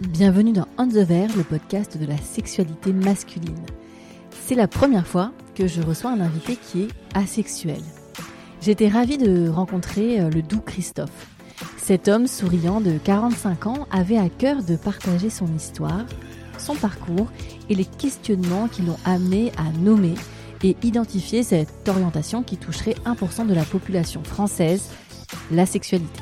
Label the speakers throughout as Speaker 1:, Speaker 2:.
Speaker 1: Bienvenue dans On the le podcast de la sexualité masculine. C'est la première fois que je reçois un invité qui est asexuel. J'étais ravie de rencontrer euh, le doux Christophe. Cet homme souriant de 45 ans avait à cœur de partager son histoire, son parcours et les questionnements qui l'ont amené à nommer et identifier cette orientation qui toucherait 1% de la population française, la sexualité.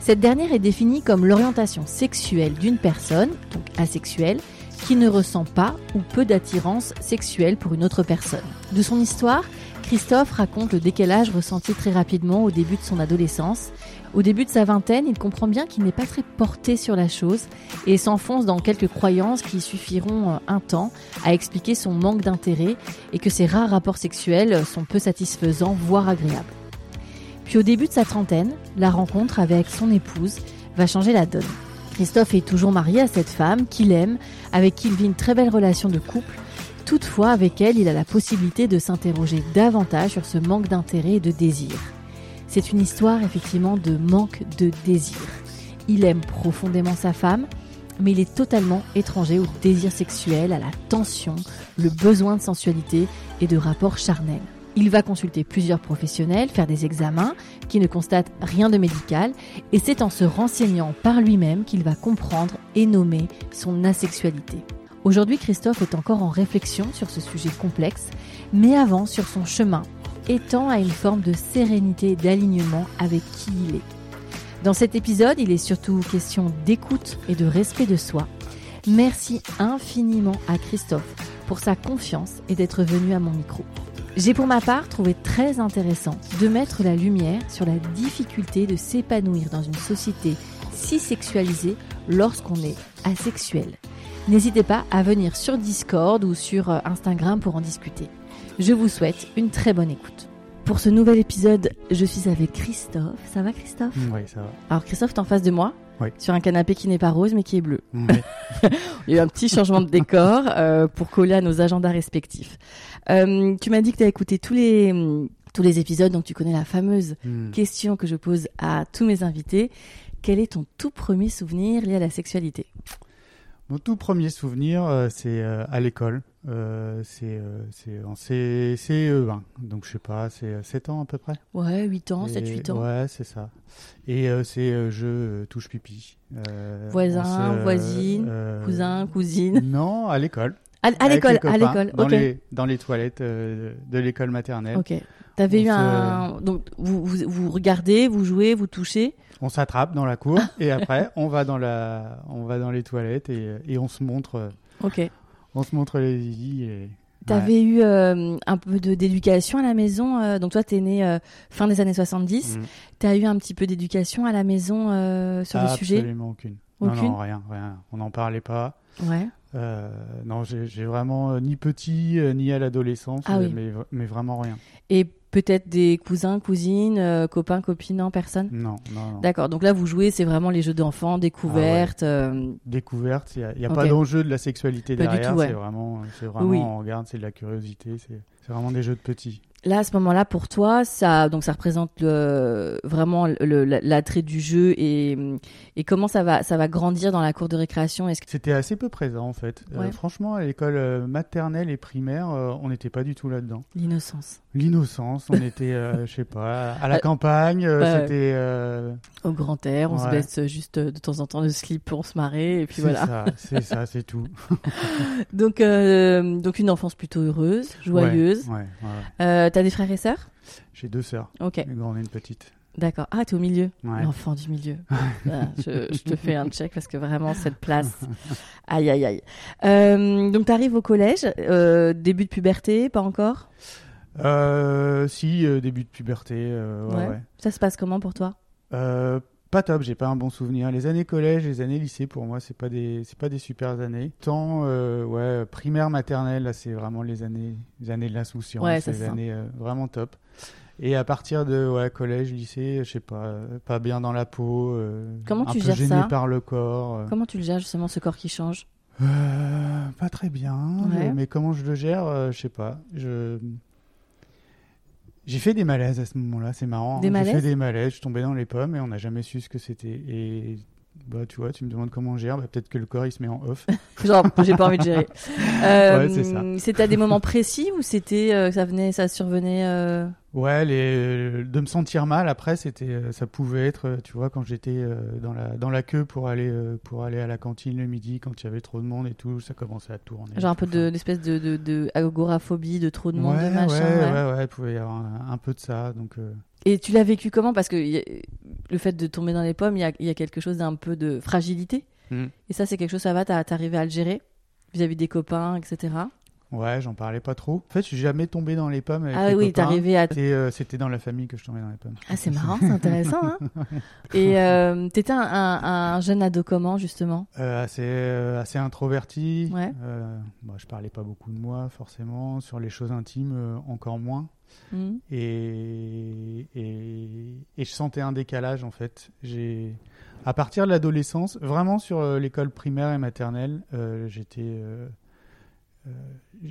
Speaker 1: Cette dernière est définie comme l'orientation sexuelle d'une personne, donc asexuelle, qui ne ressent pas ou peu d'attirance sexuelle pour une autre personne. De son histoire, Christophe raconte le décalage ressenti très rapidement au début de son adolescence. Au début de sa vingtaine, il comprend bien qu'il n'est pas très porté sur la chose et s'enfonce dans quelques croyances qui suffiront euh, un temps à expliquer son manque d'intérêt et que ses rares rapports sexuels sont peu satisfaisants, voire agréables. Puis au début de sa trentaine, la rencontre avec son épouse va changer la donne. Christophe est toujours marié à cette femme qu'il aime, avec qui il vit une très belle relation de couple. Toutefois, avec elle, il a la possibilité de s'interroger davantage sur ce manque d'intérêt et de désir. C'est une histoire effectivement de manque de désir. Il aime profondément sa femme, mais il est totalement étranger au désir sexuel, à la tension, le besoin de sensualité et de rapports charnels. Il va consulter plusieurs professionnels, faire des examens qui ne constatent rien de médical, et c'est en se renseignant par lui-même qu'il va comprendre et nommer son asexualité. Aujourd'hui, Christophe est encore en réflexion sur ce sujet complexe, mais avance sur son chemin, étant à une forme de sérénité et d'alignement avec qui il est. Dans cet épisode, il est surtout question d'écoute et de respect de soi. Merci infiniment à Christophe pour sa confiance et d'être venu à mon micro. J'ai pour ma part trouvé très intéressant de mettre la lumière sur la difficulté de s'épanouir dans une société si sexualisée lorsqu'on est asexuel. N'hésitez pas à venir sur Discord ou sur euh, Instagram pour en discuter. Je vous souhaite une très bonne écoute. Pour ce nouvel épisode, je suis avec Christophe. Ça va Christophe?
Speaker 2: Oui, ça va.
Speaker 1: Alors Christophe est en face de moi,
Speaker 2: Oui.
Speaker 1: sur un canapé qui n'est pas rose mais qui est bleu.
Speaker 2: Oui.
Speaker 1: Il y a eu un petit changement de décor euh, pour coller à nos agendas respectifs. Euh, tu m'as dit que tu as écouté tous les, hum, tous les épisodes, donc tu connais la fameuse
Speaker 2: Hmm.
Speaker 1: question que je pose à tous mes invités. Quel est ton tout premier souvenir lié à la sexualité?
Speaker 2: Mon tout premier souvenir, euh, c'est à l'école. Euh, c'est euh, en C- CE1, donc je sais pas, c'est euh, 7 ans à peu près.
Speaker 1: Ouais, 8 ans,
Speaker 2: Et-
Speaker 1: 7-8 ans.
Speaker 2: Ouais, c'est ça. Et euh, c'est euh, je euh, touche pipi. Euh,
Speaker 1: Voisin, voisine,
Speaker 2: euh,
Speaker 1: Cousin, cousine.
Speaker 2: Non, à l'école.
Speaker 1: À, l'école, à l'école,
Speaker 2: Dans,
Speaker 1: ok.
Speaker 2: les, dans les toilettes euh, de l'école maternelle.
Speaker 1: Ok. T'avais eu un. Donc, vous, vous, vous regardez, vous jouez, vous touchez.
Speaker 2: On s'attrape dans la cour et après on va dans la, on va dans les toilettes et, et on se montre, euh,
Speaker 1: Ok.
Speaker 2: On se montre les zizi et.
Speaker 1: T'avais eu euh, un peu de- d'éducation à la maison. euh, donc, toi, t'es né euh, fin des années 70.
Speaker 2: Mm.
Speaker 1: T'as eu un petit peu d'éducation à la maison euh, sur le sujet?
Speaker 2: Absolument aucune.
Speaker 1: Aucune
Speaker 2: non, rien, rien. On n'en parlait pas.
Speaker 1: Ouais.
Speaker 2: Non, j'ai vraiment ni petit ni à l'adolescence,
Speaker 1: Ah oui.
Speaker 2: mais, mais vraiment rien.
Speaker 1: Et peut-être des cousins, cousines, euh, copains, copines, non, personne?
Speaker 2: Non, non, non.
Speaker 1: D'accord. Donc là, vous jouez, c'est vraiment les jeux d'enfants, découvertes. euh,
Speaker 2: Découverte, il n'y a, y a pas d'enjeu de la sexualité
Speaker 1: Pas
Speaker 2: derrière.
Speaker 1: ouais.
Speaker 2: C'est vraiment, c'est vraiment,
Speaker 1: Oui.
Speaker 2: on regarde, c'est de la curiosité, c'est vraiment des jeux de petits.
Speaker 1: Là, à ce moment-là, pour toi, ça, donc ça représente le- vraiment le- l'attrait du jeu et, et comment ça va, ça va grandir dans la cour de récréation? Est-ce que
Speaker 2: C'était assez peu présent en fait. Euh, franchement, à l'école euh, maternelle et primaire, euh, on n'était pas du tout là-dedans.
Speaker 1: l'innocence
Speaker 2: L'innocence, on était, euh, je sais pas, à la campagne, euh, c'était. euh,
Speaker 1: au grand air, on se baisse juste de temps en temps le slip pour se marrer et puis
Speaker 2: c'est
Speaker 1: voilà.
Speaker 2: ça, c'est ça, c'est tout.
Speaker 1: Donc, euh, donc une enfance plutôt heureuse, joyeuse.
Speaker 2: Ouais, ouais, ouais.
Speaker 1: Euh, T'as des frères et sœurs?
Speaker 2: J'ai deux sœurs,
Speaker 1: Ok,
Speaker 2: une grande et une petite.
Speaker 1: d'accord. Ah, t'es au milieu.
Speaker 2: Ouais.
Speaker 1: L'enfant du milieu. Ah, je, je te fais un check parce que vraiment, cette place. Aïe, aïe, aïe. Euh, donc, t'arrives au collège, euh, début de puberté, pas encore?
Speaker 2: Euh, si, euh, début de puberté, ouais.
Speaker 1: Ça se passe comment pour toi?
Speaker 2: Pas top, j'ai pas un bon souvenir. Les années collège, les années lycée, pour moi, c'est pas des, c'est pas des super années. Tant, euh, ouais, primaire, maternelle, là, c'est vraiment les années, les années de l'insouciance,
Speaker 1: Ouais, ça
Speaker 2: les années euh, vraiment top. Et à partir de ouais, collège, lycée, je sais pas, euh, pas bien dans la peau, euh,
Speaker 1: Comment
Speaker 2: un
Speaker 1: tu
Speaker 2: peu
Speaker 1: gères
Speaker 2: gêné
Speaker 1: ça
Speaker 2: par le corps.
Speaker 1: Comment tu le gères justement, ce corps qui change?
Speaker 2: Pas très bien,
Speaker 1: Ouais.
Speaker 2: mais comment je le gère, je sais pas. Je j'ai fait des malaises à ce moment-là, c'est marrant.
Speaker 1: Des
Speaker 2: hein. J'ai
Speaker 1: malaises
Speaker 2: fait des malaises, je tombais dans les pommes et on n'a jamais su ce que c'était. Et bah tu vois, tu me demandes comment on gère, bah, peut-être que le corps il se met en off.
Speaker 1: Genre, j'ai pas envie de gérer. Euh,
Speaker 2: Ouais, c'est ça.
Speaker 1: C'était à des moments précis ou c'était euh, ça venait, ça survenait euh,
Speaker 2: Ouais, les... de me sentir mal après, c'était, euh, ça pouvait être, euh, tu vois, quand j'étais euh, dans la dans la queue pour aller euh, pour aller à la cantine le midi, quand il y avait trop de monde et tout, ça commençait à tourner.
Speaker 1: Genre un peu de d'espèce de, de, de agoraphobie, de trop de monde,
Speaker 2: ouais,
Speaker 1: de machin.
Speaker 2: ouais,
Speaker 1: ouais.
Speaker 2: ouais, ouais, il pouvait y avoir un, un peu de ça, donc. euh,
Speaker 1: Et tu l'as vécu comment? Parce que a- le fait de tomber dans les pommes, il y a, il y a quelque chose d'un peu de fragilité.
Speaker 2: Mm.
Speaker 1: Et ça, c'est quelque chose, ça va, t'as- t'arrivais à le gérer vis-à-vis des copains, etc.
Speaker 2: Ouais, j'en parlais pas trop. En fait, je suis jamais tombé dans les pommes avec
Speaker 1: Ah
Speaker 2: les
Speaker 1: oui,
Speaker 2: copains.
Speaker 1: t'arrivais à...
Speaker 2: Euh, c'était dans la famille que je tombais dans les pommes.
Speaker 1: Ah, c'est marrant, c'est intéressant. Hein Et euh, t'étais un, un, un jeune ado comment, justement?
Speaker 2: Euh, assez, euh, assez introverti.
Speaker 1: Ouais.
Speaker 2: Bah, je parlais pas beaucoup de moi, forcément. Sur les choses intimes, encore moins.
Speaker 1: Hmm.
Speaker 2: Et, et, et je sentais un décalage, en fait. J'ai, à partir de l'adolescence, vraiment sur l'école primaire et maternelle, euh, j'étais. euh,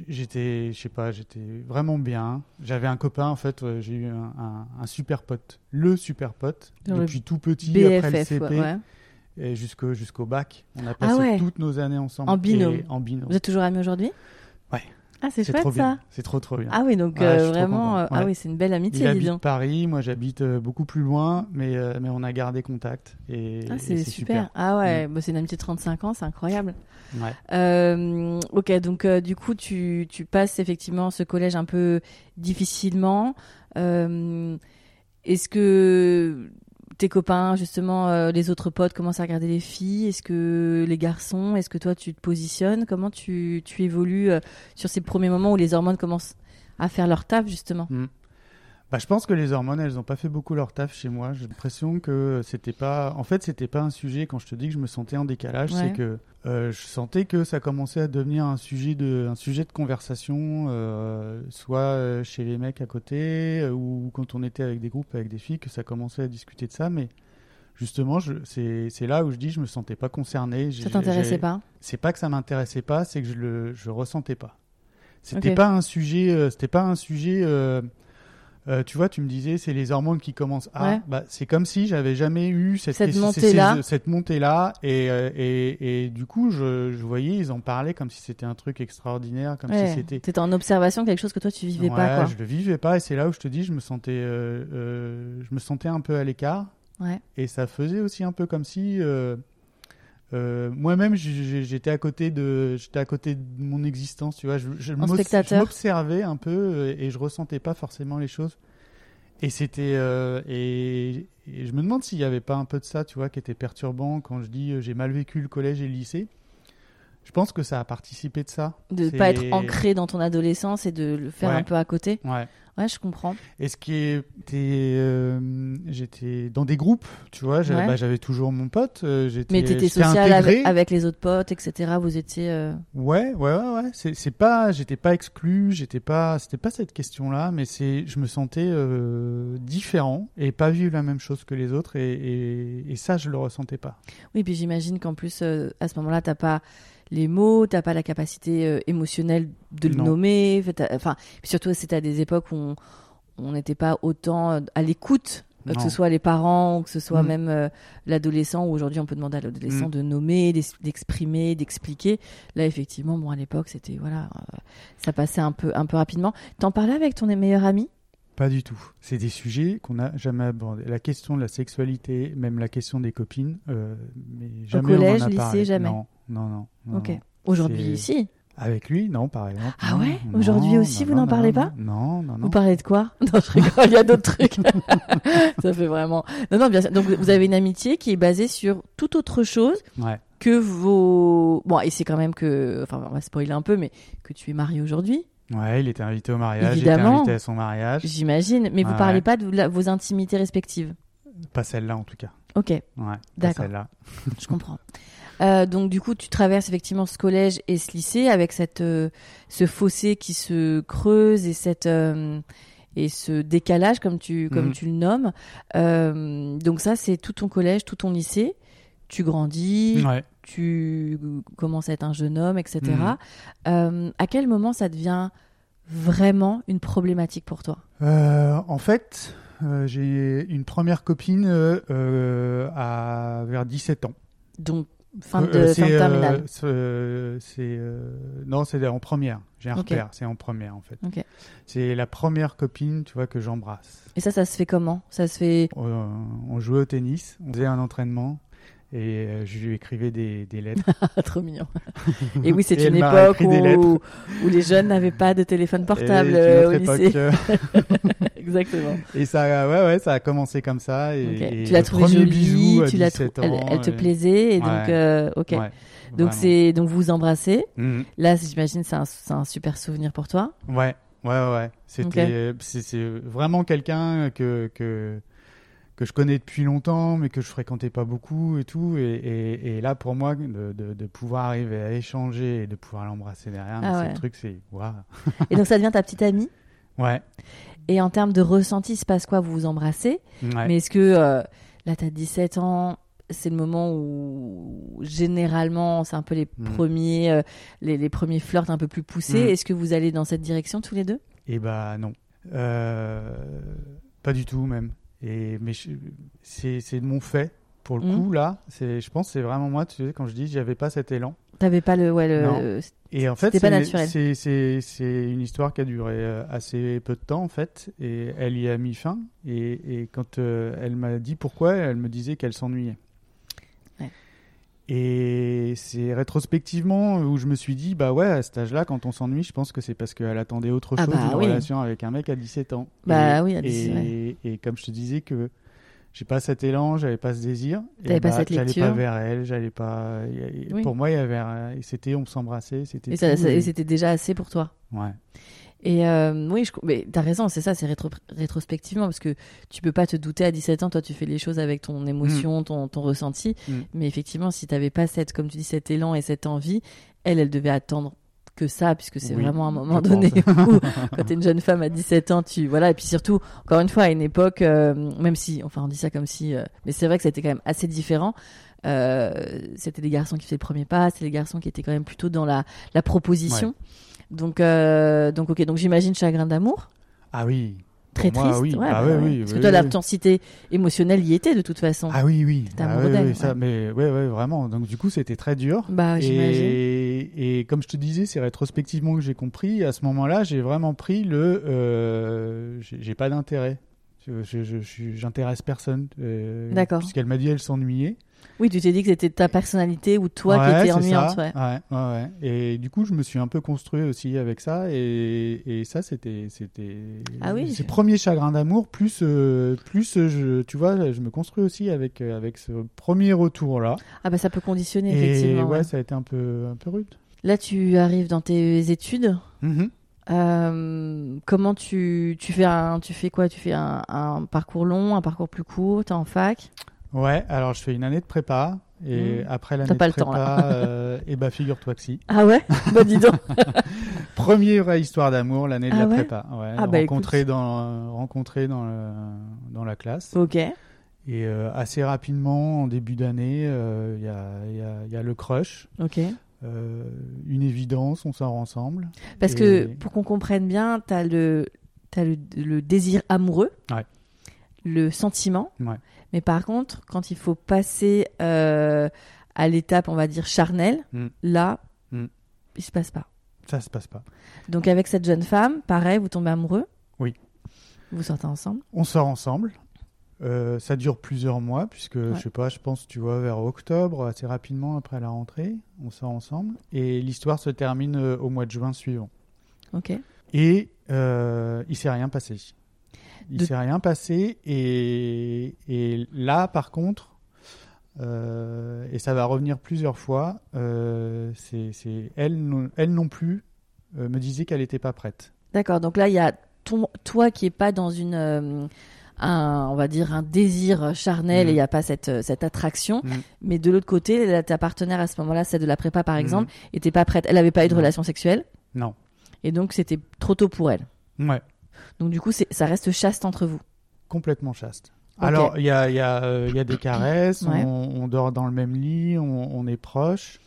Speaker 2: j'étais, je sais pas, j'étais vraiment bien. J'avais un copain, en fait, euh, j'ai eu un, un- un super pote, le super pote, depuis tout petit, après le CP,
Speaker 1: ouais,
Speaker 2: et jusqu'au jusqu'au bac. On a passé
Speaker 1: Ah ouais.
Speaker 2: toutes nos années ensemble.
Speaker 1: En binôme.
Speaker 2: En binôme.
Speaker 1: Vous êtes toujours amis aujourd'hui? Ah, c'est chouette
Speaker 2: trop
Speaker 1: ça.
Speaker 2: C'est trop trop bien.
Speaker 1: Ah oui, donc
Speaker 2: Ouais,
Speaker 1: euh, vraiment, euh, ah oui, c'est une belle
Speaker 2: Il
Speaker 1: amitié, dis
Speaker 2: habite. Paris, moi j'habite euh, beaucoup plus loin, mais, mais on a gardé contact. Et,
Speaker 1: Ah, c'est super. Ah ouais, bah, c'est une amitié de 35 ans, c'est incroyable.
Speaker 2: Ouais.
Speaker 1: Ok, donc du coup, tu, tu passes effectivement ce collège un peu difficilement. Est-ce que tes copains, justement, euh, les autres potes commencent à regarder les filles? Est-ce que les garçons Est-ce que toi, tu te positionnes? Comment tu, tu évolues euh, sur ces premiers moments où les hormones commencent à faire leur taf, justement?
Speaker 2: Bah, je pense que les hormones, elles n'ont pas fait beaucoup leur taf chez moi. J'ai l'impression que c'était pas. En fait, c'était pas un sujet. Quand je te dis que je me sentais en décalage,
Speaker 1: Ouais.
Speaker 2: c'est que euh, je sentais que ça commençait à devenir un sujet de, un sujet de conversation, euh, soit euh, chez les mecs à côté, ou quand on était avec des groupes avec des filles, que ça commençait à discuter de ça. Mais justement, c'est là où je dis je me sentais pas concerné.
Speaker 1: Ça t'intéressait pas?
Speaker 2: C'est pas que ça m'intéressait pas, c'est que je le je ressentais pas. C'était
Speaker 1: Ok.
Speaker 2: pas un sujet, euh, c'était pas un sujet. Euh, tu vois, tu me disais, c'est les hormones qui commencent à.
Speaker 1: Ouais.
Speaker 2: Bah, c'est comme si j'avais jamais eu cette,
Speaker 1: montée-là.
Speaker 2: ces- cette montée-là, et, euh, et, et du coup, je, je voyais, ils en parlaient comme si c'était un truc extraordinaire, comme
Speaker 1: Ouais,
Speaker 2: si c'était.
Speaker 1: T'étais en observation, quelque chose que toi, tu vivais pas, quoi.
Speaker 2: je le vivais pas, et c'est là où je te dis, je me sentais, euh, je me sentais un peu à l'écart. Et ça faisait aussi un peu comme si euh, moi-même j'étais à côté de j'étais à côté de mon existence, tu vois. Je, je m'observais un peu et je ressentais pas forcément les choses. Et c'était euh, et, et je me demande s'il y avait pas un peu de ça, tu vois, qui était perturbant quand je dis euh, j'ai mal vécu le collège et le lycée. Je pense que ça a participé de ça.
Speaker 1: De ne pas être ancré dans ton adolescence et de le faire
Speaker 2: Ouais.
Speaker 1: un peu à côté.
Speaker 2: Ouais.
Speaker 1: Ouais, je comprends.
Speaker 2: Et ce qui était, euh, j'étais dans des groupes, tu vois. J'avais,
Speaker 1: Ouais.
Speaker 2: bah, j'avais toujours mon pote. euh, j'étais,
Speaker 1: Mais t'étais social avec, avec les autres potes, etc. Vous étiez. euh,
Speaker 2: Ouais, ouais, ouais, ouais. C'est, pas, j'étais pas exclu, j'étais pas, c'était pas cette question-là, mais c'est, je me sentais euh, différent et pas vivre la même chose que les autres, et, et, et ça, je le ressentais pas.
Speaker 1: Oui, puis j'imagine qu'en plus, à ce moment-là, t'as pas les mots, t'as pas la capacité euh, émotionnelle de le
Speaker 2: Non.
Speaker 1: nommer. Enfin, surtout, c'était à des époques où on- n'était pas autant euh, à l'écoute. euh, Que ce soit les parents, ou que ce soit
Speaker 2: Mm.
Speaker 1: même euh, l'adolescent, où aujourd'hui on peut demander à l'adolescent
Speaker 2: Mm.
Speaker 1: de nommer, d'ex- d'exprimer, d'expliquer. Là, effectivement, bon, à l'époque, c'était voilà, euh, ça passait un peu, un peu rapidement. T'en parlais avec ton meilleur ami?
Speaker 2: Pas du tout. C'est des sujets qu'on n'a jamais abordés. La question de la sexualité, même la question des copines, euh, mais jamais
Speaker 1: collège,
Speaker 2: on en a
Speaker 1: lycée,
Speaker 2: parlé.
Speaker 1: jamais
Speaker 2: Non, non, non. non,
Speaker 1: Ok. Aujourd'hui, si.
Speaker 2: Avec lui, non, par exemple.
Speaker 1: Ah ouais Aujourd'hui aussi,
Speaker 2: non,
Speaker 1: vous n'en parlez
Speaker 2: non,
Speaker 1: pas
Speaker 2: Non, non, non.
Speaker 1: Vous parlez de quoi Non, je rigole, il y a d'autres trucs. ça fait vraiment. Non, non, bien sûr. Donc, vous avez une amitié qui est basée sur toute autre chose
Speaker 2: Ouais.
Speaker 1: que vos. Bon, et c'est quand même que. Enfin, on va spoiler un peu, mais que tu es marié aujourd'hui,
Speaker 2: Ouais, il était invité au mariage, j'étais
Speaker 1: Évidemment.
Speaker 2: invité à son mariage.
Speaker 1: j'imagine. Mais vous
Speaker 2: Ouais.
Speaker 1: parlez pas de la- vos intimités respectives.
Speaker 2: Pas celle-là en tout cas.
Speaker 1: Ok,
Speaker 2: Ouais,
Speaker 1: D'accord.
Speaker 2: celle-là.
Speaker 1: je comprends. Euh, donc du coup, tu traverses effectivement ce collège et ce lycée avec cette euh, ce fossé qui se creuse et cette euh, et ce décalage comme tu comme
Speaker 2: Mhm.
Speaker 1: tu le nommes. Donc ça, c'est tout ton collège, tout ton lycée. Tu grandis,
Speaker 2: Ouais.
Speaker 1: tu commences à être un jeune homme, etc.
Speaker 2: Mhm.
Speaker 1: Euh, à quel moment ça devient vraiment une problématique pour toi?
Speaker 2: Euh, en fait, euh, j'ai une première copine euh, euh, à vers 17 ans.
Speaker 1: Donc fin de, fin
Speaker 2: c'est,
Speaker 1: de terminale.
Speaker 2: c'est, euh, non, c'est en première. J'ai un
Speaker 1: Ok.
Speaker 2: repère, c'est en première en fait. C'est la première copine, tu vois, que j'embrasse.
Speaker 1: Et ça, ça se fait comment? Ça se fait
Speaker 2: Euh, on jouait au tennis, on faisait un entraînement et euh, je lui écrivais des, des lettres.
Speaker 1: Ah, trop mignon. Et oui, c'est une époque où, où les jeunes n'avaient pas de téléphone portable euh, au lycée.
Speaker 2: époque, euh,
Speaker 1: Exactement.
Speaker 2: et ça, ouais, ouais, ça a commencé comme ça. Et,
Speaker 1: Ok.
Speaker 2: et
Speaker 1: Tu l'as
Speaker 2: premier
Speaker 1: jolie, tu l'as trou-
Speaker 2: 17
Speaker 1: elle, te plaisait et donc euh, ok.
Speaker 2: Ouais,
Speaker 1: donc c'est donc vous vous embrassez.
Speaker 2: Mhm.
Speaker 1: Là, j'imagine c'est un, c'est un super souvenir pour toi.
Speaker 2: Ouais, ouais, ouais, ouais. C'était, c'est, c'est vraiment quelqu'un que, que que je connais depuis longtemps, mais que je fréquentais pas beaucoup et tout. Et, et, et là, pour moi, de, de, de pouvoir arriver à échanger et de pouvoir l'embrasser derrière,
Speaker 1: Ah
Speaker 2: c'est
Speaker 1: ouais.
Speaker 2: le truc, c'est waouh.
Speaker 1: Et donc ça devient ta petite amie?
Speaker 2: Ouais,
Speaker 1: Et en termes de ressenti, il se passe quoi? Vous vous embrassez?
Speaker 2: ouais.
Speaker 1: Mais est-ce que euh, là, tu as 17 ans c'est le moment où généralement c'est un peu les
Speaker 2: Mm.
Speaker 1: premiers euh, les, les premiers flirts un peu plus poussés?
Speaker 2: Mm.
Speaker 1: Est-ce que vous allez dans cette direction tous les deux?
Speaker 2: Et bah non, Euh, pas du tout même. Et mais c'est mon fait pour le
Speaker 1: Mhm.
Speaker 2: coup là. Je pense, que c'est vraiment moi. Tu sais, quand je dis, j'avais pas cet élan.
Speaker 1: T'avais pas le ouais le
Speaker 2: Et en fait, c'est une histoire qui a duré euh, assez peu de temps en fait, et elle y a mis fin. Et, et quand euh, elle m'a dit pourquoi, elle me disait qu'elle s'ennuyait. Et c'est rétrospectivement où je me suis dit, bah ouais, à cet âge-là, quand on s'ennuie, je pense que c'est parce qu'elle attendait autre
Speaker 1: Ah
Speaker 2: chose,
Speaker 1: bah
Speaker 2: une
Speaker 1: oui.
Speaker 2: relation avec un mec à 17 ans.
Speaker 1: Bah
Speaker 2: et,
Speaker 1: oui, à 17,
Speaker 2: et, et comme je te disais que j'ai pas cet élan, j'avais pas ce désir.
Speaker 1: T'avais pas
Speaker 2: bah,
Speaker 1: cette
Speaker 2: J'allais
Speaker 1: lecture.
Speaker 2: pas vers elle, j'allais pas.
Speaker 1: Oui.
Speaker 2: Pour moi, il y avait, c'était on s'embrassait, c'était.
Speaker 1: et- c'était déjà assez pour toi.
Speaker 2: Ouais.
Speaker 1: Et euh, oui, je, mais t'as raison, c'est ça, c'est rétro- rétrospectivement parce que tu peux pas te douter à 17 ans, toi tu fais les choses avec ton émotion, ton, ton ressenti,
Speaker 2: Mm.
Speaker 1: mais effectivement, si t'avais pas cette, comme tu dis, cet élan et cette envie, elle, elle devait attendre que ça, puisque c'est
Speaker 2: Oui,
Speaker 1: vraiment un moment donné où, quand t'es une jeune femme à 17 ans, tu voilà, et puis surtout, encore une fois, à une époque, euh, même si, enfin, on dit ça comme si, euh, mais c'est vrai que c'était quand même assez différent. Euh, c'était les garçons qui faisaient le premier pas, c'était les garçons qui étaient quand même plutôt dans la, la proposition. Donc, euh, donc, ok, donc j'imagine chagrin d'amour,
Speaker 2: Ah oui.
Speaker 1: très
Speaker 2: moi,
Speaker 1: triste.
Speaker 2: oui.
Speaker 1: ouais,
Speaker 2: Ah
Speaker 1: bah
Speaker 2: ouais. oui,
Speaker 1: Parce
Speaker 2: oui,
Speaker 1: que toi,
Speaker 2: oui, oui.
Speaker 1: l'intensité émotionnelle y était de toute façon.
Speaker 2: Ah oui, oui. Ah ouais, ouais, ça, mais ouais, ouais, vraiment. Donc du coup, c'était très dur.
Speaker 1: Bah, j'imagine.
Speaker 2: Et, et comme je te disais, c'est rétrospectivement que j'ai compris. À ce moment-là, j'ai vraiment pris le. Euh, j'ai pas d'intérêt. Je- je- je- je- J'intéresse personne. euh,
Speaker 1: D'accord.
Speaker 2: Puisqu'elle m'a dit elle s'ennuyait.
Speaker 1: Oui, tu t'es dit que c'était ta personnalité ou toi
Speaker 2: Ouais,
Speaker 1: qui étais ennuyante. Ouais.
Speaker 2: Ouais, ouais. Et du coup, je me suis un peu construit aussi avec ça. Et, et ça, c'était, c'était.
Speaker 1: Ah oui,
Speaker 2: C'est
Speaker 1: je-
Speaker 2: premier chagrin d'amour. Plus, euh, plus, euh, je, tu vois, je me construis aussi avec euh, avec ce premier retour là.
Speaker 1: Ah bah ça peut conditionner
Speaker 2: Et
Speaker 1: effectivement.
Speaker 2: ouais,
Speaker 1: ouais.
Speaker 2: ça a été un peu, un peu rude.
Speaker 1: Là, tu arrives dans tes études.
Speaker 2: Mhm.
Speaker 1: Euh, comment tu, tu fais un tu fais quoi? Tu fais un, un parcours long, un parcours plus court T'es en fac?
Speaker 2: Ouais, alors je fais une année de prépa. Et
Speaker 1: Mhm.
Speaker 2: après l'année de
Speaker 1: pas le
Speaker 2: prépa,
Speaker 1: temps, là.
Speaker 2: euh, et bah figure-toi que si.
Speaker 1: Ah ouais? Bah dis donc.
Speaker 2: Première vraie histoire d'amour, l'année de
Speaker 1: Ah
Speaker 2: la
Speaker 1: ouais?
Speaker 2: prépa. Ouais,
Speaker 1: Ah bah,
Speaker 2: rencontré dans rencontré dans le- dans la classe.
Speaker 1: ok.
Speaker 2: Et euh, assez rapidement, en début d'année, euh, il y, a, il y a- il y a le crush.
Speaker 1: Ok.
Speaker 2: Euh, une évidence, on sort ensemble.
Speaker 1: Parce
Speaker 2: Et-
Speaker 1: que pour qu'on comprenne bien, t'as le t'as le, le désir amoureux,
Speaker 2: Ouais.
Speaker 1: le sentiment.
Speaker 2: Ouais.
Speaker 1: Mais par contre, quand il faut passer euh, à l'étape, on va dire charnelle,
Speaker 2: Mm.
Speaker 1: là,
Speaker 2: Mm.
Speaker 1: il se passe pas.
Speaker 2: Ça se passe pas.
Speaker 1: Donc avec cette jeune femme, pareil, vous tombez amoureux?
Speaker 2: Oui.
Speaker 1: Vous sortez ensemble?
Speaker 2: On sort ensemble. Euh, ça dure plusieurs mois, puisque je sais pas, je pense, tu vois, vers octobre, assez rapidement après la rentrée, on sort ensemble. Et l'histoire se termine euh, au mois de juin suivant.
Speaker 1: Ok.
Speaker 2: Et euh, il s'est rien passé. Il s'est rien passé. Et, et là, par contre, euh, et ça va revenir plusieurs fois, euh, c'est elle, non, elle non plus euh, me disait qu'elle n'était pas prête.
Speaker 1: D'accord, donc là, il y a ton, toi qui est pas dans une euh, un, on va dire un désir charnel
Speaker 2: Mm.
Speaker 1: et il n'y a pas cette, cette attraction.
Speaker 2: Mm.
Speaker 1: Mais de l'autre côté, ta partenaire à ce moment-là, celle de la prépa par
Speaker 2: Mm.
Speaker 1: exemple, était pas prête. Elle n'avait pas eu de
Speaker 2: Non.
Speaker 1: relation sexuelle
Speaker 2: Non.
Speaker 1: et donc c'était trop tôt pour elle.
Speaker 2: Ouais,
Speaker 1: Donc du coup, ça reste chaste entre vous.
Speaker 2: complètement chaste. Alors, il y a, il y, a, euh, il y a des caresses,
Speaker 1: Ouais.
Speaker 2: on, on dort dans le même lit, on, on est proche,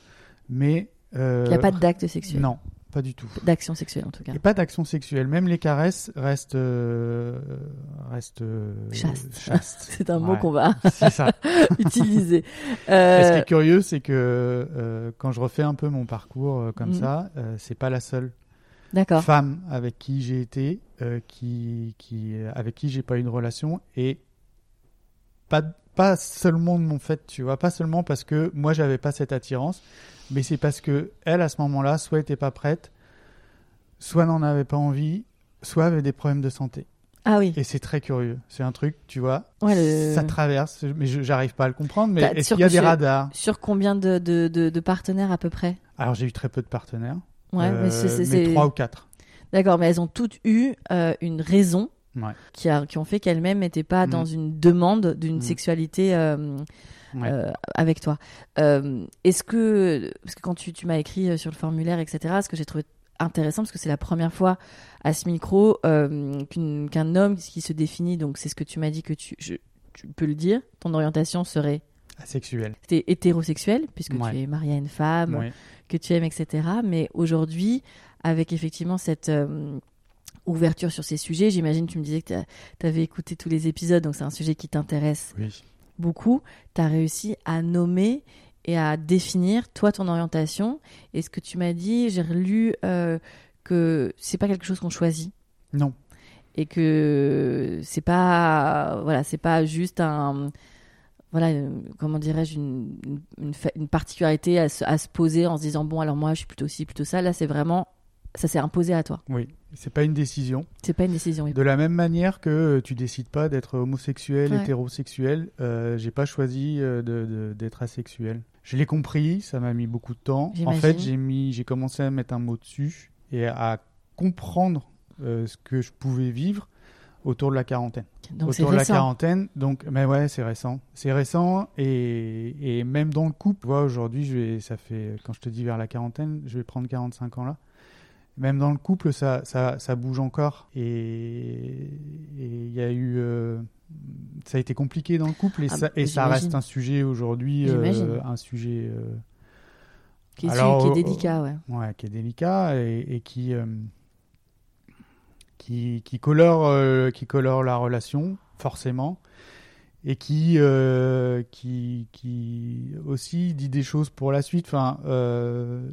Speaker 2: mais... euh,
Speaker 1: Il n'y a pas d'acte sexuel.
Speaker 2: Non, pas du tout.
Speaker 1: D'action sexuelle en tout cas.
Speaker 2: Et pas d'action sexuelle. Même les caresses restent, euh, restent euh,
Speaker 1: Chaste.
Speaker 2: chastes.
Speaker 1: C'est un mot qu'on va
Speaker 2: ça.
Speaker 1: utiliser.
Speaker 2: Et ce qui
Speaker 1: Euh,
Speaker 2: est curieux, c'est que euh, quand je refais un peu mon parcours euh, comme
Speaker 1: Mhm.
Speaker 2: ça, euh, c'est pas la seule
Speaker 1: D'accord.
Speaker 2: femme avec qui j'ai été, euh, qui, qui, avec qui j'ai pas eu de relation, et pas, pas seulement de mon fait, tu vois, pas seulement parce que moi j'avais pas cette attirance, mais c'est parce que elle à ce moment-là, soit était pas prête, soit n'en avait pas envie, soit avait des problèmes de santé.
Speaker 1: Ah oui.
Speaker 2: Et c'est très curieux. C'est un truc, tu vois,
Speaker 1: Ouais, le-
Speaker 2: ça traverse, mais j'arrive pas à le comprendre. Mais est-ce qu'il y a des radars?
Speaker 1: Sur combien de, de, de, de partenaires à peu près?
Speaker 2: Alors j'ai eu très peu de partenaires.
Speaker 1: Ouais,
Speaker 2: Euh,
Speaker 1: mais c'est-
Speaker 2: trois ou quatre.
Speaker 1: D'accord, mais elles ont toutes eu euh, une raison
Speaker 2: Ouais.
Speaker 1: qui, a, qui ont fait qu'elles-mêmes n'étaient pas
Speaker 2: Mm.
Speaker 1: dans une demande d'une
Speaker 2: Mm.
Speaker 1: sexualité euh,
Speaker 2: Ouais.
Speaker 1: euh, avec toi. Euh, Est-ce que, parce que quand tu, tu m'as écrit sur le formulaire, etc., ce que j'ai trouvé intéressant, parce que c'est la première fois à ce micro qu'un homme qui se définit, donc c'est ce que tu m'as dit que tu, je- tu peux le dire, ton orientation serait
Speaker 2: Asexuel.
Speaker 1: c'était hétérosexuel, puisque
Speaker 2: Ouais.
Speaker 1: tu es marié à une femme. Que tu aimes, etc. Mais aujourd'hui, avec effectivement cette euh, ouverture sur ces sujets, j'imagine tu me disais que tu avais écouté tous les épisodes, donc c'est un sujet qui t'intéresse
Speaker 2: Oui.
Speaker 1: beaucoup. Tu as réussi à nommer et à définir, toi, ton orientation. Et ce que tu m'as dit, j'ai relu euh, que c'est pas quelque chose qu'on choisit
Speaker 2: Non.
Speaker 1: et que c'est pas voilà c'est pas juste un voilà une- comment dirais-je une, particularité à se, à se poser en se disant bon alors moi je suis plutôt ci plutôt ça là c'est vraiment ça s'est imposé à toi
Speaker 2: Oui. C'est pas une décision.
Speaker 1: c'est pas une décision
Speaker 2: De la même manière que euh, tu décides pas d'être homosexuel,
Speaker 1: Ouais.
Speaker 2: hétérosexuel, euh, j'ai pas choisi euh, de- de- d'être asexuel. Je l'ai compris, ça m'a mis beaucoup de temps. En fait, j'ai mis, j'ai commencé à mettre un mot dessus et à comprendre euh, ce que je pouvais vivre autour de la quarantaine.
Speaker 1: donc
Speaker 2: autour de la quarantaine. Donc, mais ouais, c'est récent. C'est récent et, et même dans le couple, tu vois, aujourd'hui, je vais, ça fait, quand je te dis vers la quarantaine, je vais prendre 45 ans là. Même dans le couple, ça, ça, ça bouge encore. Et il y a eu. euh, ça a été compliqué dans le couple et,
Speaker 1: Ah,
Speaker 2: ça, et ça reste un sujet aujourd'hui. euh, un sujet. euh,
Speaker 1: qui est,
Speaker 2: Alors,
Speaker 1: qui est délicat ouais
Speaker 2: ouais, qui est délicat et, et qui, qui, qui, colore, euh, qui colore la relation, forcément, et qui, euh, qui, qui aussi dit des choses pour la suite. Enfin, euh,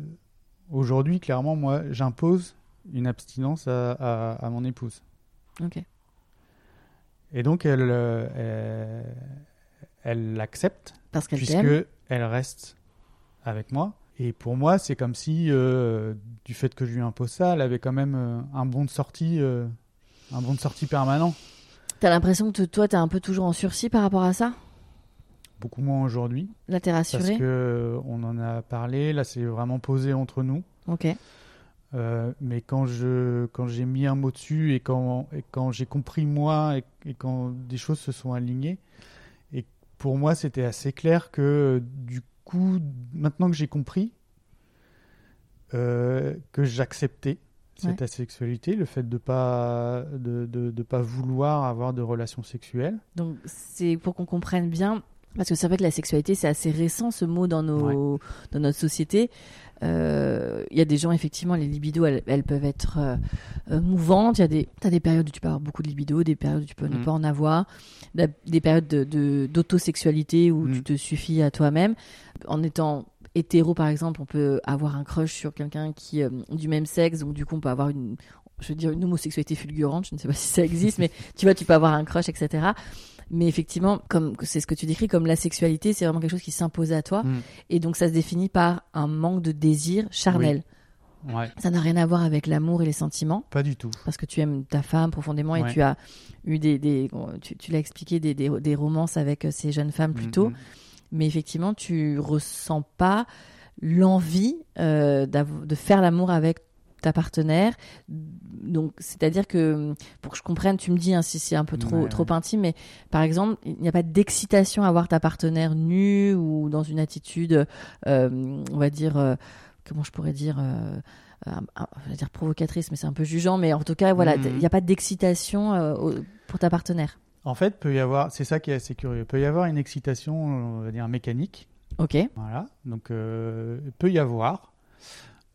Speaker 2: aujourd'hui, clairement, moi, j'impose une abstinence à, à, à mon épouse.
Speaker 1: ok
Speaker 2: Et donc, elle, elle, l'accepte
Speaker 1: parce qu'elle
Speaker 2: puisque elle reste avec moi. Et pour moi, c'est comme si, euh, du fait que je lui impose ça, elle avait quand même euh, un bon de sortie, euh, un bon de sortie permanent.
Speaker 1: t'as l'impression que toi t'es un peu toujours en sursis par rapport à ça?
Speaker 2: Beaucoup moins aujourd'hui,
Speaker 1: là t'es
Speaker 2: parce
Speaker 1: rassuré
Speaker 2: que euh, on en a parlé. Là, c'est vraiment posé entre nous.
Speaker 1: ok
Speaker 2: Euh, mais quand je quand j'ai mis un mot dessus et quand et quand j'ai compris moi et, et quand des choses se sont alignées et pour moi c'était assez clair que euh, du coup maintenant que j'ai compris euh, que j'acceptais cette
Speaker 1: Ouais.
Speaker 2: asexualité le fait de pas de, de, de pas vouloir avoir de relations sexuelles
Speaker 1: Donc c'est pour qu'on comprenne bien, parce que c'est vrai que la sexualité c'est assez récent ce mot dans nos dans notre société. Euh, Il y a des gens effectivement les libidos elles, elles peuvent être euh, euh, mouvantes. Il y a des t'as des périodes où tu peux avoir beaucoup de libido, des périodes où tu peux ne
Speaker 2: Mm.
Speaker 1: pas en avoir, des périodes de de- d'autosexualité où
Speaker 2: Mm.
Speaker 1: tu te suffis à toi-même. En étant hétéro par exemple, on peut avoir un crush sur quelqu'un qui euh, du même sexe, donc du coup on peut avoir une je veux dire une homosexualité fulgurante, je ne sais pas si ça existe, mais tu vois, tu peux avoir un crush, etc. Mais effectivement, comme c'est ce que tu décris, comme la sexualité, c'est vraiment quelque chose qui s'impose à toi,
Speaker 2: Mm.
Speaker 1: et donc ça se définit par un manque de désir charnel.
Speaker 2: Ouais,
Speaker 1: Ça n'a rien à voir avec l'amour et les sentiments,
Speaker 2: pas du tout.
Speaker 1: parce que tu aimes ta femme profondément et tu as eu des, des tu, tu l'as expliqué, des, des, des romances avec euh, ces jeunes femmes plus tôt.
Speaker 2: Mm, mm.
Speaker 1: mais effectivement, tu ressens pas l'envie euh, de faire l'amour avec ta partenaire. Donc, c'est-à-dire que, pour que je comprenne, tu me dis hein, si c'est un peu trop,
Speaker 2: Ouais,
Speaker 1: trop
Speaker 2: ouais.
Speaker 1: intime, mais par exemple, il n'y a pas d'excitation à voir ta partenaire nue ou dans une attitude, euh, on va dire, euh, comment je pourrais dire, euh, je vais dire provocatrice, mais c'est un peu jugeant, mais en tout cas, voilà,
Speaker 2: Mhm.
Speaker 1: il n'y a pas d'excitation pour ta partenaire.
Speaker 2: En fait, peut y avoir, c'est ça qui est assez curieux. Peut y avoir une excitation, on va dire mécanique.
Speaker 1: Ok,
Speaker 2: Voilà. Donc, peut y avoir.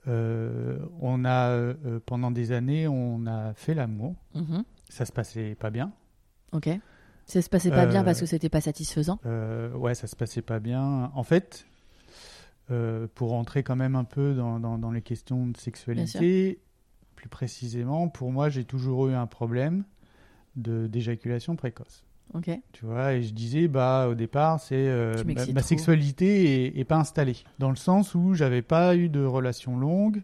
Speaker 2: Euh, on a euh, pendant des années, on a fait l'amour.
Speaker 1: Mhm.
Speaker 2: Ça se passait pas bien.
Speaker 1: ok. Ça se passait pas bien
Speaker 2: Euh,
Speaker 1: parce que c'était pas satisfaisant?
Speaker 2: Euh, ouais, ça se passait pas bien. En fait, euh, pour rentrer quand même un peu dans, dans- dans les questions de sexualité, plus précisément, pour moi, j'ai toujours eu un problème d'éjaculation précoce. Tu vois, et je disais, bah, au départ, c'est euh, ma, sexualité est, est pas installée, dans le sens où j'avais pas eu de relations longues.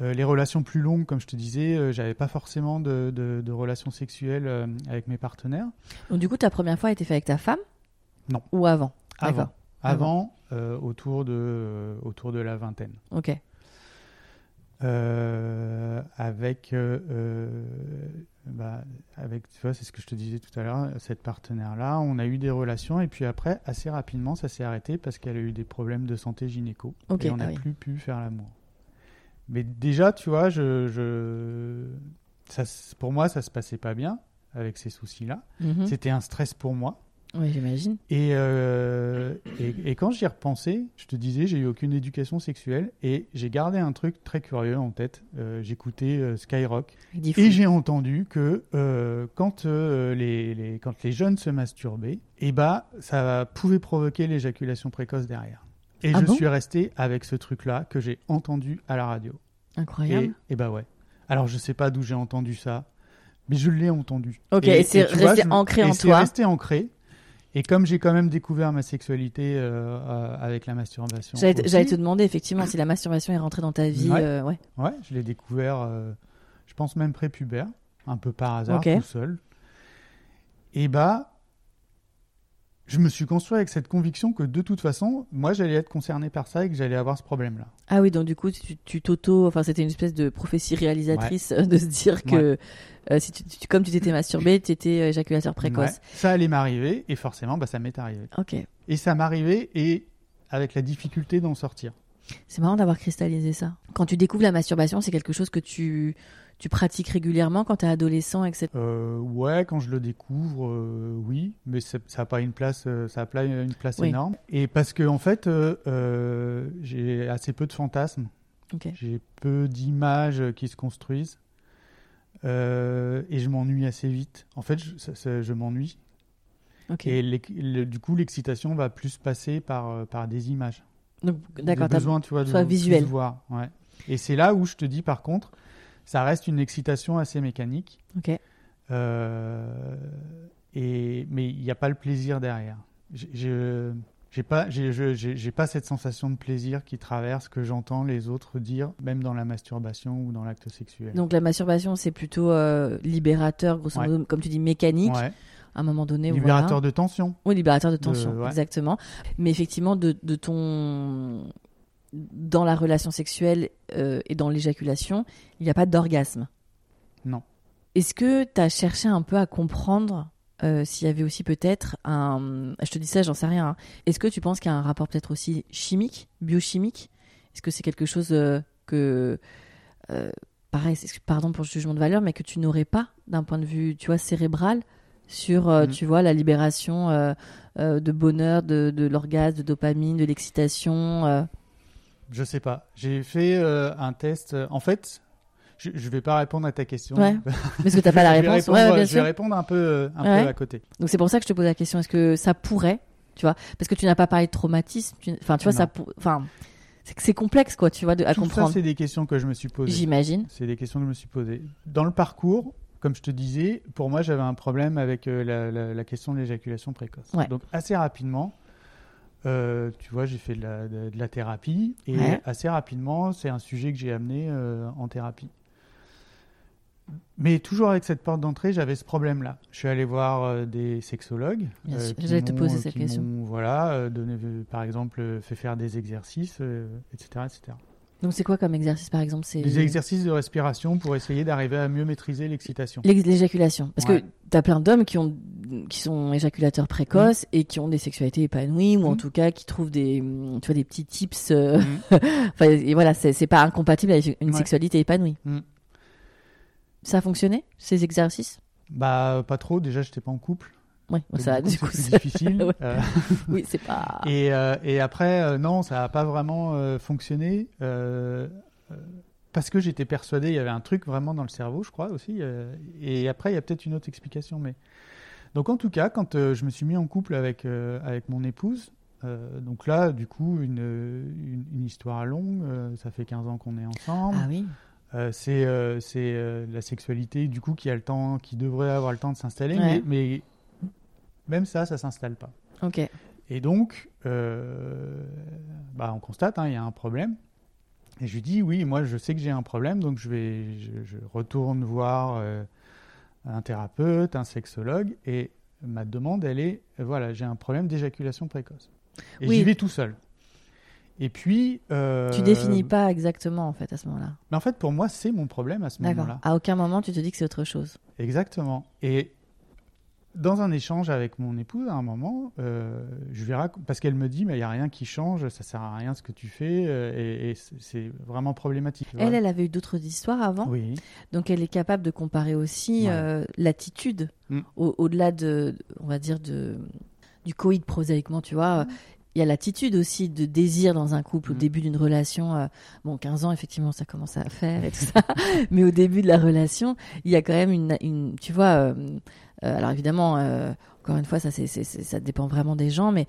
Speaker 2: Euh, les relations plus longues, comme je te disais, euh, j'avais pas forcément de, de- de relations sexuelles euh, avec mes partenaires.
Speaker 1: Donc du coup, ta première fois a été faite avec ta femme?
Speaker 2: Non.
Speaker 1: Ou avant?
Speaker 2: Avant, avant, autour de autour de la vingtaine.
Speaker 1: Ok.
Speaker 2: Avec, bah, avec, tu vois, c'est ce que je te disais tout à l'heure, cette partenaire-là, on a eu des relations et puis après, assez rapidement, ça s'est arrêté parce qu'elle a eu des problèmes de santé gynéco et on
Speaker 1: ah
Speaker 2: n'a
Speaker 1: oui.
Speaker 2: plus pu faire l'amour. Mais déjà, tu vois, je, je, ça, pour moi, ça se passait pas bien avec ces soucis-là.
Speaker 1: Mhm.
Speaker 2: C'était un stress pour moi.
Speaker 1: Oui, j'imagine.
Speaker 2: Et, euh, et, et quand j'y repensais, je te disais, j'ai eu aucune éducation sexuelle et j'ai gardé un truc très curieux en tête. Euh, J'écoutais euh, Skyrock et j'ai entendu que euh, quand, les, les- quand les jeunes se masturbaient, eh bah, ça pouvait provoquer l'éjaculation précoce derrière. Et
Speaker 1: Ah
Speaker 2: je
Speaker 1: bon?
Speaker 2: suis resté avec ce truc-là que j'ai entendu à la radio.
Speaker 1: Incroyable.
Speaker 2: Et, et bah ouais. Alors je sais pas d'où j'ai entendu ça, mais je l'ai entendu.
Speaker 1: Ok, et c'est resté
Speaker 2: je-
Speaker 1: ancré en
Speaker 2: c'est
Speaker 1: toi.
Speaker 2: resté ancré. Et comme j'ai quand même découvert ma sexualité euh, euh, avec la masturbation,
Speaker 1: J'allais te- demander effectivement si la masturbation est rentrée dans ta vie.
Speaker 2: Ouais.
Speaker 1: euh, ouais.
Speaker 2: ouais, je l'ai découvert, je pense même prépubère, un peu par hasard, tout seul. Et bah, je me suis construit avec cette conviction que de toute façon, moi, j'allais être concerné par ça et que j'allais avoir ce problème-là.
Speaker 1: Ah oui, donc du coup, tu t'auto. Enfin, c'était une espèce de prophétie réalisatrice euh, de se dire que euh, si tu, tu- comme tu t'étais masturbé, tu étais éjaculateur précoce.
Speaker 2: Ouais, ça allait m'arriver et forcément, bah, ça m'est arrivé.
Speaker 1: Ok.
Speaker 2: Et ça m'arrivait et avec la difficulté d'en sortir.
Speaker 1: C'est marrant d'avoir cristallisé ça. Quand tu découvres la masturbation, c'est quelque chose que tu, tu pratiques régulièrement quand tu es adolescent, etc.
Speaker 2: Euh, ouais, quand je le découvre, euh, oui, mais ça n'a pas une place, euh, ça a pas une place
Speaker 1: Oui.
Speaker 2: énorme. Et parce que en fait, euh, euh, j'ai assez peu de fantasmes,
Speaker 1: Ok.
Speaker 2: j'ai peu d'images qui se construisent, euh, et je m'ennuie assez vite. En fait, je, m'ennuie,
Speaker 1: Ok.
Speaker 2: et le- du coup, l'excitation va plus passer par euh, par des images.
Speaker 1: Donc, d'accord.
Speaker 2: besoin, tu vois, de
Speaker 1: visuel.
Speaker 2: voir. Ouais. Et c'est là où je te dis, par contre, ça reste une excitation assez mécanique.
Speaker 1: Ok.
Speaker 2: Euh, et, mais il n'y a pas le plaisir derrière. J'ai- Je j'ai pas, j'ai- cette sensation de plaisir qui traverse que j'entends les autres dire, même dans la masturbation ou dans l'acte sexuel.
Speaker 1: Donc la masturbation, c'est plutôt euh, libérateur, grosso
Speaker 2: Ouais.
Speaker 1: modo, comme tu dis, mécanique.
Speaker 2: Ouais.
Speaker 1: À un moment donné,
Speaker 2: Libérateur
Speaker 1: voilà.
Speaker 2: de tension.
Speaker 1: Oui, libérateur de tension,
Speaker 2: ouais.
Speaker 1: exactement. Mais effectivement, de, de ton dans la relation sexuelle euh, et dans l'éjaculation, il n'y a pas d'orgasme.
Speaker 2: Non.
Speaker 1: Est-ce que tu as cherché un peu à comprendre euh, s'il y avait aussi peut-être un... Je te dis ça, j'en sais rien. hein. Est-ce que tu penses qu'il y a un rapport peut-être aussi chimique, biochimique? Est-ce que c'est quelque chose euh, que... pareil, pardon pour le jugement de valeur, mais que tu n'aurais pas d'un point de vue, tu vois, cérébral sur,
Speaker 2: Mm.
Speaker 1: tu vois, la libération de bonheur, de, de l'orgasme, de dopamine, de l'excitation.
Speaker 2: Je sais pas. J'ai fait euh, un test. En fait, je, je vais pas répondre à ta question.
Speaker 1: Ouais. Parce que t'as pas la réponse.
Speaker 2: répondre-
Speaker 1: Ouais, ouais, bien
Speaker 2: je vais
Speaker 1: sûr.
Speaker 2: répondre un peu, euh, un
Speaker 1: Ouais.
Speaker 2: peu à côté.
Speaker 1: Donc c'est pour ça que je te pose la question. Est-ce que ça pourrait, tu vois, parce que tu n'as pas parlé de traumatisme. tu- Enfin, tu vois,
Speaker 2: Non.
Speaker 1: ça, pour- enfin, C'est complexe, quoi, tu vois, de, à
Speaker 2: Tout
Speaker 1: comprendre.
Speaker 2: ça, c'est des questions que je me suis posées.
Speaker 1: J'imagine.
Speaker 2: C'est des questions que je me suis posées. Dans le parcours, comme je te disais, pour moi, j'avais un problème avec euh, la, la- la question de l'éjaculation précoce. Donc, assez rapidement, euh, tu vois, j'ai fait de la, de- de la thérapie et
Speaker 1: Ouais.
Speaker 2: assez rapidement, c'est un sujet que j'ai amené euh, en thérapie. Mais toujours avec cette porte d'entrée, j'avais ce problème-là. Je suis allé voir euh, des sexologues.
Speaker 1: J'allais te
Speaker 2: m'ont-
Speaker 1: poser cette question.
Speaker 2: Voilà, donné, par exemple, fait faire des exercices, etc., etc.
Speaker 1: Donc c'est quoi comme exercice, par exemple? C'est
Speaker 2: Des exercices de respiration pour essayer d'arriver à mieux maîtriser l'excitation.
Speaker 1: L'ex- L'éjaculation. Parce
Speaker 2: Ouais.
Speaker 1: que t'as plein d'hommes qui ont qui sont éjaculateurs précoces et qui ont des sexualités épanouies ou en
Speaker 2: Mm.
Speaker 1: tout cas qui trouvent des mm, tu vois des petits tips. euh. Enfin et voilà, c'est c'est pas incompatible avec une
Speaker 2: Ouais.
Speaker 1: sexualité épanouie.
Speaker 2: Mm.
Speaker 1: Ça a fonctionné ces exercices?
Speaker 2: Bah, pas trop. Déjà, j'étais pas en couple.
Speaker 1: Oui,
Speaker 2: Donc,
Speaker 1: ça
Speaker 2: du coup, c'est difficile.
Speaker 1: Ouais.
Speaker 2: Euh,
Speaker 1: Oui, c'est pas.
Speaker 2: et, euh, et après, euh, non, ça n'a pas vraiment fonctionné. parce que j'étais persuadé, il y avait un truc vraiment dans le cerveau, je crois aussi. et après, il y a peut-être une autre explication. Mais... Donc, en tout cas, quand euh, je me suis mis en couple avec, euh, avec mon épouse, euh, donc là, du coup, une, une, une histoire longue, ça fait 15 ans qu'on est ensemble.
Speaker 1: Ah oui.
Speaker 2: C'est la sexualité du coup qui a le temps, qui devrait avoir le temps de s'installer,
Speaker 1: Ouais.
Speaker 2: mais, mais même ça, ça s'installe pas.
Speaker 1: Ok.
Speaker 2: Et donc, euh, bah, on constate, hein, il y a un problème. Et je lui dis, oui, moi je sais que j'ai un problème, donc je vais, je, je retourne voir euh, un thérapeute, un sexologue, et ma demande, elle est, euh, voilà, j'ai un problème d'éjaculation précoce. Et
Speaker 1: Oui.
Speaker 2: j'y vais tout seul. Et puis, euh,
Speaker 1: Tu définis pas exactement en fait à ce moment-là.
Speaker 2: Mais en fait, pour moi, c'est mon problème à ce moment-là.
Speaker 1: À aucun moment tu te dis que c'est autre chose.
Speaker 2: Exactement. Et dans un échange avec mon épouse, à un moment, euh, je lui raconte, parce qu'elle me dit, mais il n'y a rien qui change, ça sert à rien ce que tu fais, euh, et, et c'est- vraiment problématique.
Speaker 1: Elle,
Speaker 2: Voilà.
Speaker 1: elle avait eu d'autres histoires avant.
Speaker 2: Oui,
Speaker 1: Donc elle est capable de comparer aussi
Speaker 2: Ouais.
Speaker 1: euh, l'attitude
Speaker 2: Mm.
Speaker 1: au- au-delà de, on va dire, de, du coït prosaïquement, tu vois. Il y a l'attitude aussi de désir dans un couple au
Speaker 2: Mm.
Speaker 1: début d'une relation. euh, bon, 15 ans, effectivement, ça commence à faire et tout ça. Mais au début de la relation, il y a quand même une, une tu vois, euh, euh, alors évidemment, euh, encore une fois, ça, c'est, ça dépend vraiment des gens, mais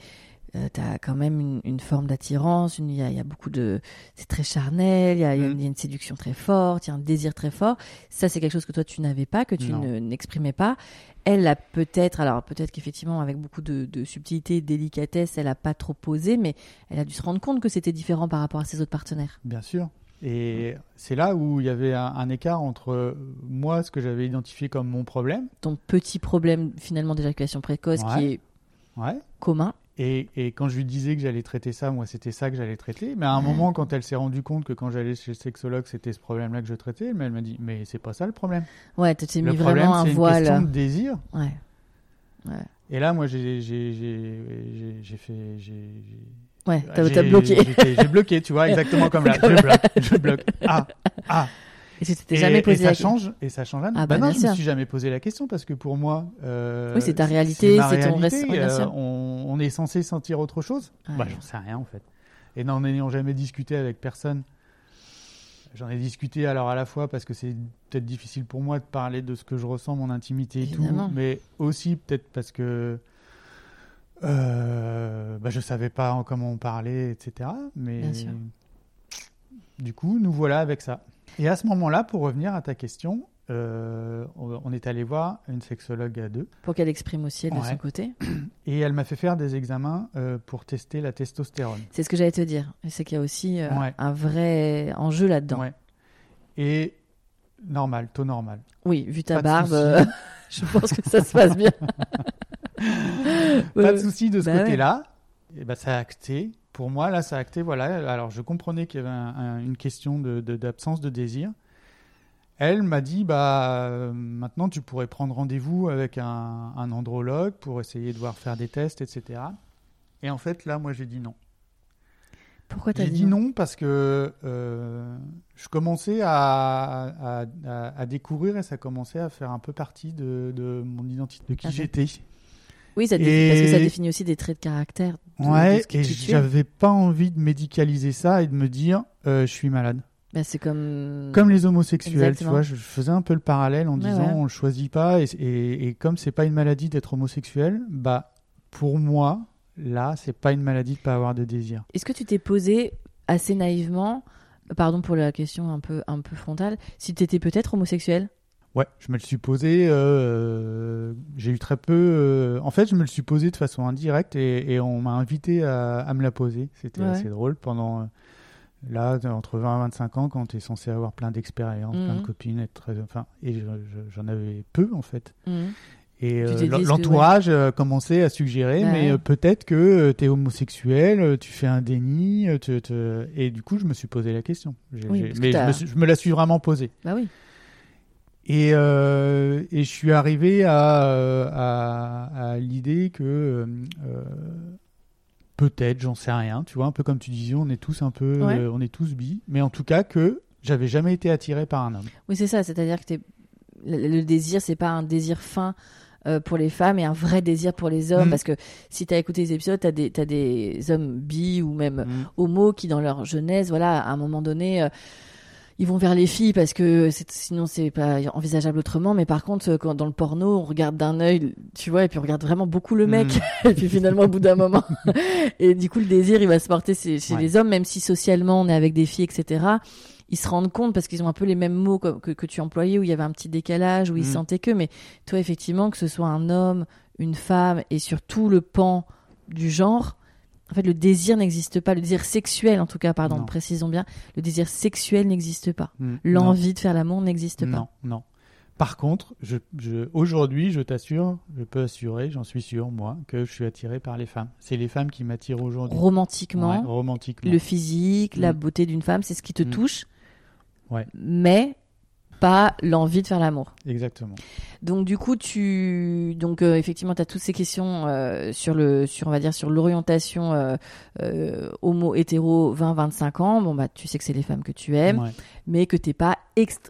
Speaker 1: tu as quand même une, une forme d'attirance, il y y a beaucoup de... C'est très charnel, il y a
Speaker 2: Mm.
Speaker 1: une, y a une séduction très forte, il y a un désir très fort. Ça, c'est quelque chose que toi, tu n'avais pas, que tu n'exprimais pas. Elle a peut-être, alors peut-être qu'effectivement, avec beaucoup de, de subtilité, de délicatesse, elle a pas trop posé, mais elle a dû se rendre compte que c'était différent par rapport à ses autres partenaires.
Speaker 2: bien sûr. Et c'est là où il y avait un, un écart entre euh, moi, ce que j'avais identifié comme mon problème,
Speaker 1: Ton petit problème, finalement, d'éjaculation précoce, qui est
Speaker 2: ouais,
Speaker 1: commun.
Speaker 2: Et, et quand je lui disais que j'allais traiter ça, moi, c'était ça que j'allais traiter. Mais à un
Speaker 1: Ouais.
Speaker 2: moment, quand elle s'est rendue compte que quand j'allais chez le sexologue, c'était ce problème-là que je traitais, elle m'a dit, mais c'est pas ça le problème.
Speaker 1: Ouais, tu t'es mis
Speaker 2: problème,
Speaker 1: vraiment un
Speaker 2: c'est une
Speaker 1: voile.
Speaker 2: question de désir.
Speaker 1: Ouais.
Speaker 2: Et là, moi, j'ai fait.
Speaker 1: Ouais, t'as bloqué.
Speaker 2: J'ai bloqué, tu vois, exactement comme là. Je bloque, je bloque. Ah, ah.
Speaker 1: Et tu t'étais
Speaker 2: ça change, et ça change.
Speaker 1: Ah,
Speaker 2: bah,
Speaker 1: bah,
Speaker 2: non, je me
Speaker 1: sûr.
Speaker 2: suis jamais posé la question parce que pour moi. euh,
Speaker 1: Oui, c'est ta réalité, c'est ton
Speaker 2: réalité,
Speaker 1: reste-
Speaker 2: euh, on, on est censé sentir autre chose.
Speaker 1: Ouais.
Speaker 2: Bah, j'en sais rien en fait. Et n'en ayant jamais discuté avec personne, j'en ai discuté alors à la fois parce que c'est peut-être difficile pour moi de parler de ce que je ressens, mon intimité et
Speaker 1: Évidemment.
Speaker 2: tout, mais aussi peut-être parce que euh, bah, je savais pas en- comment on parlait, etc. Mais du coup, nous voilà avec ça. Et à ce moment-là, pour revenir à ta question, euh, on est allé voir une sexologue à deux
Speaker 1: Pour qu'elle exprime aussi elle, de
Speaker 2: Ouais.
Speaker 1: son côté.
Speaker 2: et elle m'a fait faire des examens euh, pour tester la testostérone.
Speaker 1: C'est ce que j'allais te dire. C'est qu'il y a aussi euh,
Speaker 2: Ouais.
Speaker 1: un vrai enjeu là-dedans.
Speaker 2: Ouais. Et normal, taux normal.
Speaker 1: Oui, vu ta
Speaker 2: Pas
Speaker 1: barbe, je pense que ça se passe bien.
Speaker 2: Pas de souci de ce
Speaker 1: bah
Speaker 2: côté-là. Et ben, ça a acté. Pour moi, là, ça a acté. Voilà. Alors, je comprenais qu'il y avait un- un- une question de- de- d'absence de, désir. Elle m'a dit, bah, euh, maintenant, tu pourrais prendre rendez-vous avec un, un andrologue pour essayer de voir faire des tests, etc. Et en fait, là, moi, j'ai dit non.
Speaker 1: Pourquoi t'as
Speaker 2: J'ai dit non? parce que euh, je commençais à, à, à- à découvrir et ça commençait à faire un peu partie de, de mon identité, de qui
Speaker 1: Ah,
Speaker 2: j'étais.
Speaker 1: Oui, ça dé-
Speaker 2: Et-
Speaker 1: parce que ça définit aussi des traits de caractère.
Speaker 2: Ouais, et j'avais pas envie de médicaliser ça et de me dire euh, je suis malade.
Speaker 1: Bah, c'est comme.
Speaker 2: Comme les homosexuels, tu vois, je je faisais un peu le parallèle en
Speaker 1: Ouais,
Speaker 2: disant
Speaker 1: ouais.
Speaker 2: on le choisit pas et, et, et comme c'est pas une maladie d'être homosexuel, bah pour moi là c'est pas une maladie de pas avoir de désir.
Speaker 1: Est-ce que tu t'es posé assez naïvement, pardon pour la question un peu, un peu frontale, si tu étais peut-être homosexuel?
Speaker 2: Ouais, je me le suis posé. euh, j'ai eu très peu. euh, en fait, je me le suis posé de façon indirecte et, et on m'a invité à, à me la poser. C'était
Speaker 1: Ouais.
Speaker 2: assez drôle pendant. euh, Là, entre 20 et 25 ans, quand tu es censé avoir plein d'expériences, plein de
Speaker 1: Mhm.
Speaker 2: copines, être très. Enfin, et je- je- j'en avais peu, en fait.
Speaker 1: Mhm.
Speaker 2: Et euh, l'entourage euh, commençait à suggérer,
Speaker 1: Ouais.
Speaker 2: mais euh, peut-être que tu es homosexuel, tu fais un déni. te- te- Et du coup, je me suis posé la question.
Speaker 1: Oui, que
Speaker 2: mais je me, suis- je me la suis vraiment posée.
Speaker 1: Bah oui.
Speaker 2: Et, euh, et je suis arrivé à, euh, à, à l'idée que euh, peut-être, j'en sais rien, tu vois, un peu comme tu disais, on est tous un peu,
Speaker 1: Ouais.
Speaker 2: euh, on est tous bi, mais en tout cas que j'avais jamais été attiré par un homme.
Speaker 1: Oui, c'est ça. C'est-à-dire que le, le désir, c'est pas un désir fin pour les femmes et un vrai désir pour les hommes.
Speaker 2: Mhm.
Speaker 1: Parce que si tu as écouté les épisodes, tu as, des- t'as des hommes bi ou même
Speaker 2: Mm.
Speaker 1: homos qui, dans leur jeunesse, voilà, à un moment donné, euh, ils vont vers les filles parce que sinon c'est pas envisageable autrement. Mais par contre, quand dans le porno, on regarde d'un œil, tu vois, et puis on regarde vraiment beaucoup le mec. et puis finalement, au bout d'un moment, et du coup, le désir, il va se porter chez, chez
Speaker 2: Ouais.
Speaker 1: les hommes, même si socialement on est avec des filles, etc. Ils se rendent compte parce qu'ils ont un peu les mêmes mots que, que, que tu employais où il y avait un petit décalage, où ils
Speaker 2: Mhm.
Speaker 1: sentaient que. Mais toi, effectivement, que ce soit un homme, une femme et surtout le pan du genre, en fait, le désir n'existe pas. Le désir sexuel, en tout cas, pardon,
Speaker 2: Non.
Speaker 1: précisons bien, le désir sexuel n'existe pas.
Speaker 2: Mm.
Speaker 1: L'envie de faire l'amour n'existe pas.
Speaker 2: Non, non. Par contre, je, je, aujourd'hui, je t'assure, je peux assurer, j'en suis sûr, moi, que je suis attiré par les femmes. C'est les femmes qui m'attirent aujourd'hui.
Speaker 1: Romantiquement,
Speaker 2: Ouais, romantiquement.
Speaker 1: le physique, la
Speaker 2: Mm.
Speaker 1: beauté d'une femme, c'est ce qui te
Speaker 2: Mm.
Speaker 1: touche.
Speaker 2: Ouais.
Speaker 1: Mais pas l'envie de faire l'amour.
Speaker 2: Exactement.
Speaker 1: Donc du coup, tu donc euh, effectivement, tu as toutes ces questions euh, sur le sur on va dire sur l'orientation euh, homo hétéro 20 25 ans. Bon bah tu sais que c'est les femmes que tu aimes,
Speaker 2: Ouais.
Speaker 1: mais que t'es pas ext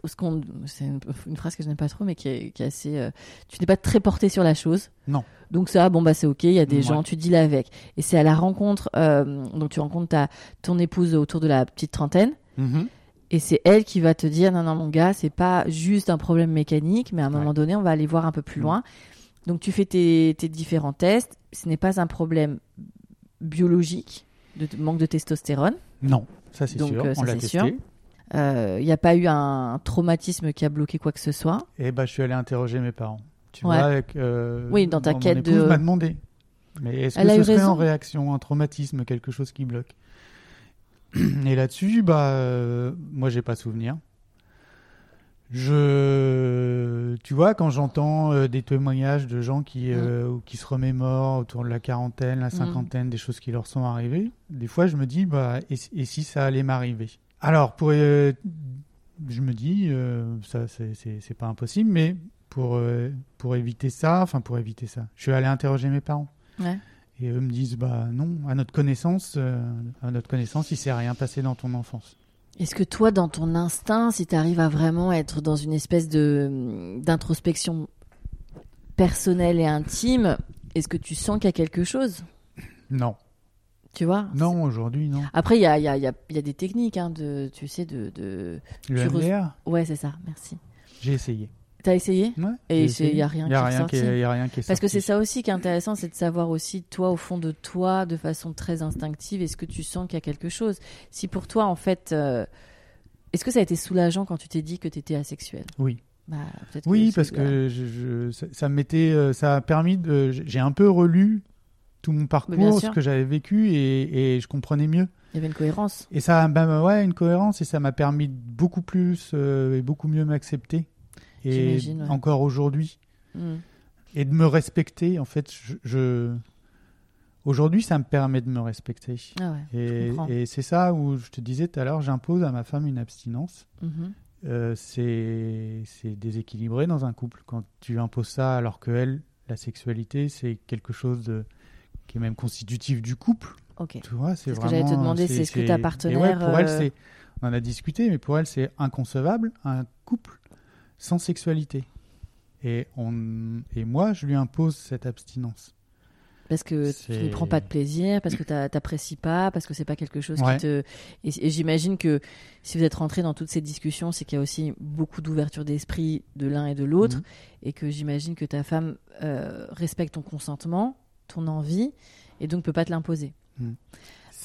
Speaker 1: c'est une, phrase que je n'aime pas trop mais qui est, qui est assez tu n'es pas très porté sur la chose.
Speaker 2: Non.
Speaker 1: Donc ça bon bah c'est OK, il y a des
Speaker 2: Ouais.
Speaker 1: gens, tu deals avec. Et c'est à la rencontre donc tu rencontres ta ton épouse autour de la petite trentaine
Speaker 2: Mhm.
Speaker 1: Et c'est elle qui va te dire non non mon gars c'est pas juste un problème mécanique mais à un
Speaker 2: Ouais.
Speaker 1: moment donné on va aller voir un peu plus
Speaker 2: Mm.
Speaker 1: loin donc tu fais tes, tes différents tests ce n'est pas un problème biologique de manque de testostérone
Speaker 2: Non, ça c'est sûr,
Speaker 1: euh, ça,
Speaker 2: on l'a
Speaker 1: c'est
Speaker 2: testé.
Speaker 1: sûr. il n'y a pas eu un traumatisme qui a bloqué quoi que ce soit
Speaker 2: Et bah, je suis allé interroger mes parents. Tu
Speaker 1: Ouais.
Speaker 2: vois, avec, euh,
Speaker 1: Oui, dans ta
Speaker 2: mon
Speaker 1: quête
Speaker 2: épouse
Speaker 1: de-
Speaker 2: m'a demandé. Mais est-ce que ce
Speaker 1: eu
Speaker 2: serait
Speaker 1: raison.
Speaker 2: en réaction, un traumatisme, quelque chose qui bloque? Et là-dessus, bah, euh, moi, j'ai pas souvenir. Je, tu vois, quand j'entends euh, des témoignages de gens qui,
Speaker 1: Mm.
Speaker 2: euh, qui se remémorent autour de la quarantaine, la cinquantaine, des choses qui leur sont arrivées, des fois, je me dis, bah, et, si- et si ça allait m'arriver? Alors, pour, euh, je me dis, euh, ça, c'est- pas impossible, mais pour, pour éviter ça, enfin, pour éviter ça, je suis allé interroger mes parents.
Speaker 1: Ouais.
Speaker 2: Et eux me disent, bah non, à notre connaissance, euh, à notre connaissance, il s'est rien passé dans ton enfance.
Speaker 1: est-ce que toi dans ton instinct si tu arrives à vraiment être dans une espèce de d'introspection personnelle et intime est-ce que tu sens qu'il y a quelque chose?
Speaker 2: Non,
Speaker 1: tu vois?
Speaker 2: Non, aujourd'hui, non.
Speaker 1: Après, il y a, y, a, y, a, y a des techniques, hein, de, tu sais, de... de...
Speaker 2: Le
Speaker 1: Tu re- Ouais, c'est ça, merci.
Speaker 2: j'ai essayé.
Speaker 1: T'as essayé
Speaker 2: Ouais,
Speaker 1: Et
Speaker 2: j'ai
Speaker 1: c'est-
Speaker 2: essayé.
Speaker 1: y a rien
Speaker 2: Y a
Speaker 1: qui est
Speaker 2: rien qui est- y a rien qui est
Speaker 1: Parce que
Speaker 2: sorti.
Speaker 1: c'est ça aussi qui est intéressant, c'est de savoir aussi, toi, au fond de toi, de façon très instinctive, est-ce que tu sens qu'il y a quelque chose? Si pour toi, en fait... euh, Est-ce que ça a été soulageant quand tu t'es dit que tu étais asexuel?
Speaker 2: Oui.
Speaker 1: bah,
Speaker 2: Oui, parce que je, je- ça, ça m'était, euh, ça a permis de, j'ai un peu relu tout mon parcours, ce que j'avais vécu, et, et je comprenais mieux.
Speaker 1: Il y avait une cohérence.
Speaker 2: Et ça, ben, ouais, une cohérence, et ça m'a permis de beaucoup plus euh, et beaucoup mieux m'accepter. Et
Speaker 1: ouais.
Speaker 2: encore aujourd'hui.
Speaker 1: Hmm.
Speaker 2: Et de me respecter, en fait, je, je- aujourd'hui, ça me permet de me respecter.
Speaker 1: Ah ouais,
Speaker 2: Et, c'est ça où je te disais tout à l'heure, j'impose à ma femme une abstinence.
Speaker 1: Mhm.
Speaker 2: Euh, c'est déséquilibré dans un couple quand tu imposes ça alors que elle, la sexualité, c'est quelque chose de, qui est même constitutif du couple.
Speaker 1: Ok.
Speaker 2: Tu vois, c'est
Speaker 1: ce que j'allais te demander, c'est est-ce que ta
Speaker 2: et
Speaker 1: partenaire,
Speaker 2: ouais, pour elle,
Speaker 1: euh,
Speaker 2: c'est. On en a discuté, mais pour elle, c'est inconcevable un couple sans sexualité. Et on et moi, je lui impose cette abstinence.
Speaker 1: Parce que tu ne prends pas de plaisir, parce que tu n'apprécies pas, parce que c'est pas quelque chose
Speaker 2: Ouais.
Speaker 1: qui te. Et, et j'imagine que si vous êtes rentré dans toutes ces discussions, c'est qu'il y a aussi beaucoup d'ouverture d'esprit de l'un et de l'autre,
Speaker 2: Mhm.
Speaker 1: et que j'imagine que ta femme euh, respecte ton consentement, ton envie, et donc peut pas te l'imposer.
Speaker 2: C'est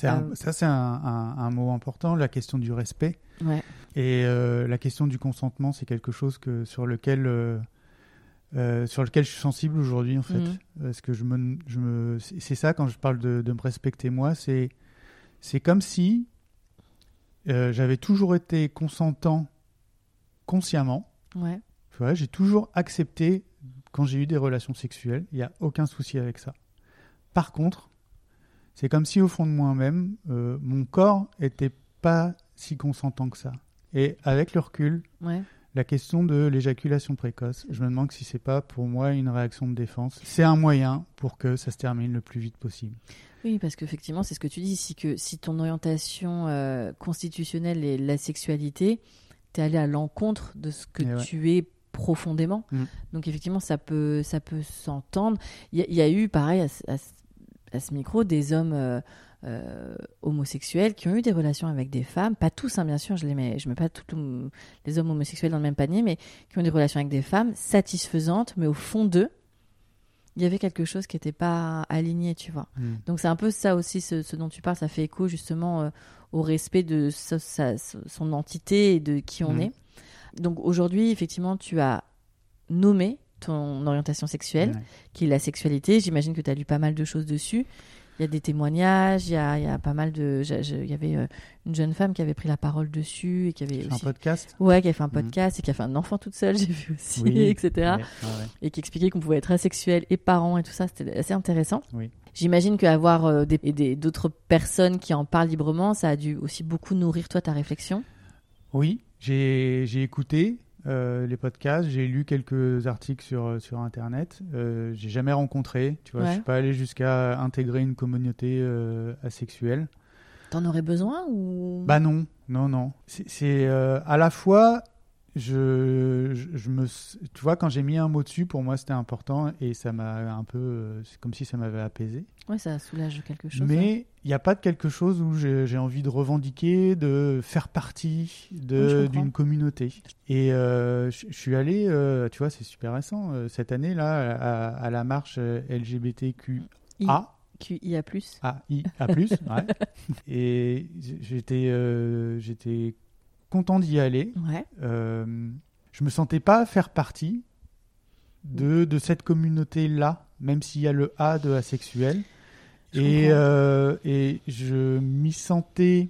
Speaker 2: un- ça, c'est un, un- un mot important, la question du respect.
Speaker 1: Ouais.
Speaker 2: Et euh, la question du consentement, c'est quelque chose que, sur, lequel, euh, euh, sur lequel je suis sensible aujourd'hui, en fait.
Speaker 1: Mhm.
Speaker 2: Parce que je me, je me, c'est ça, quand je parle de, de me respecter moi, c'est c'est comme si euh, j'avais toujours été consentant consciemment.
Speaker 1: Ouais.
Speaker 2: J'ai toujours accepté quand j'ai eu des relations sexuelles. Il n'y a aucun souci avec ça. Par contre, c'est comme si au fond de moi-même, euh, mon corps était pas si consentant que ça. Et avec le recul,
Speaker 1: Ouais.
Speaker 2: la question de l'éjaculation précoce, je me demande si c'est pas pour moi une réaction de défense. C'est un moyen pour que ça se termine le plus vite possible.
Speaker 1: Oui, parce qu'effectivement, c'est ce que tu dis, si, que, si ton orientation euh, constitutionnelle est la sexualité, tu es allé à l'encontre de ce que
Speaker 2: ouais.
Speaker 1: tu es profondément.
Speaker 2: Mm.
Speaker 1: Donc effectivement, ça peut, ça peut s'entendre. Il y, a- il y a eu, pareil, à, à à ce micro, des hommes euh, euh, homosexuels qui ont eu des relations avec des femmes, pas tous, hein, bien sûr, je ne mets, je mets pas tous les hommes homosexuels dans le même panier, mais qui ont des relations avec des femmes satisfaisantes, mais au fond d'eux, il y avait quelque chose qui n'était pas aligné, tu vois. Donc c'est un peu ça aussi, ce, ce dont tu parles, ça fait écho justement euh, au respect de sa- sa- son entité et de qui on
Speaker 2: Mhm.
Speaker 1: est. Donc aujourd'hui, effectivement, tu as nommé ton orientation sexuelle,
Speaker 2: Ouais.
Speaker 1: qui est la sexualité. J'imagine que tu as lu pas mal de choses dessus. Il y a des témoignages, il y a, il y a pas mal de... Il y avait euh, une jeune femme qui avait pris la parole dessus et qui avait
Speaker 2: C'est un
Speaker 1: aussi...
Speaker 2: podcast
Speaker 1: Ouais, qui a fait un
Speaker 2: Mhm.
Speaker 1: podcast et qui a fait un enfant toute seule, j'ai vu aussi,
Speaker 2: Oui.
Speaker 1: etc
Speaker 2: Ouais, ouais, ouais.
Speaker 1: et qui expliquait qu'on pouvait être asexuel et parent et tout ça, c'était assez intéressant.
Speaker 2: Oui.
Speaker 1: J'imagine qu'avoir euh, des, d'autres personnes qui en parlent librement, ça a dû aussi beaucoup nourrir toi ta réflexion.
Speaker 2: Oui, j'ai écouté euh, les podcasts, j'ai lu quelques articles sur, euh, sur Internet. Euh, j'ai jamais rencontré, tu vois,
Speaker 1: Ouais.
Speaker 2: je suis pas allé jusqu'à intégrer une communauté euh, asexuelle.
Speaker 1: T'en aurais besoin ou?
Speaker 2: Bah non, non, non. C'est- à la fois, je, je, je me, tu vois, quand j'ai mis un mot dessus, pour moi c'était important et ça m'a un peu, euh, c'est comme si ça m'avait apaisé.
Speaker 1: Ouais, ça soulage quelque chose.
Speaker 2: Mais il n'y a pas de quelque chose où j'ai envie de revendiquer, de faire partie de- d'une communauté. Et euh, je suis allé, euh, tu vois, c'est super récent, euh, cette année là, à, à la marche euh, LGBTQA.
Speaker 1: I. QIA+.
Speaker 2: A, I, A+, ouais. Et j'étais euh, j'étais content d'y aller.
Speaker 1: Ouais.
Speaker 2: Euh, je me sentais pas faire partie de, de cette communauté-là, même s'il y a le A de asexuel.
Speaker 1: Je
Speaker 2: Et, euh, et je m'y sentais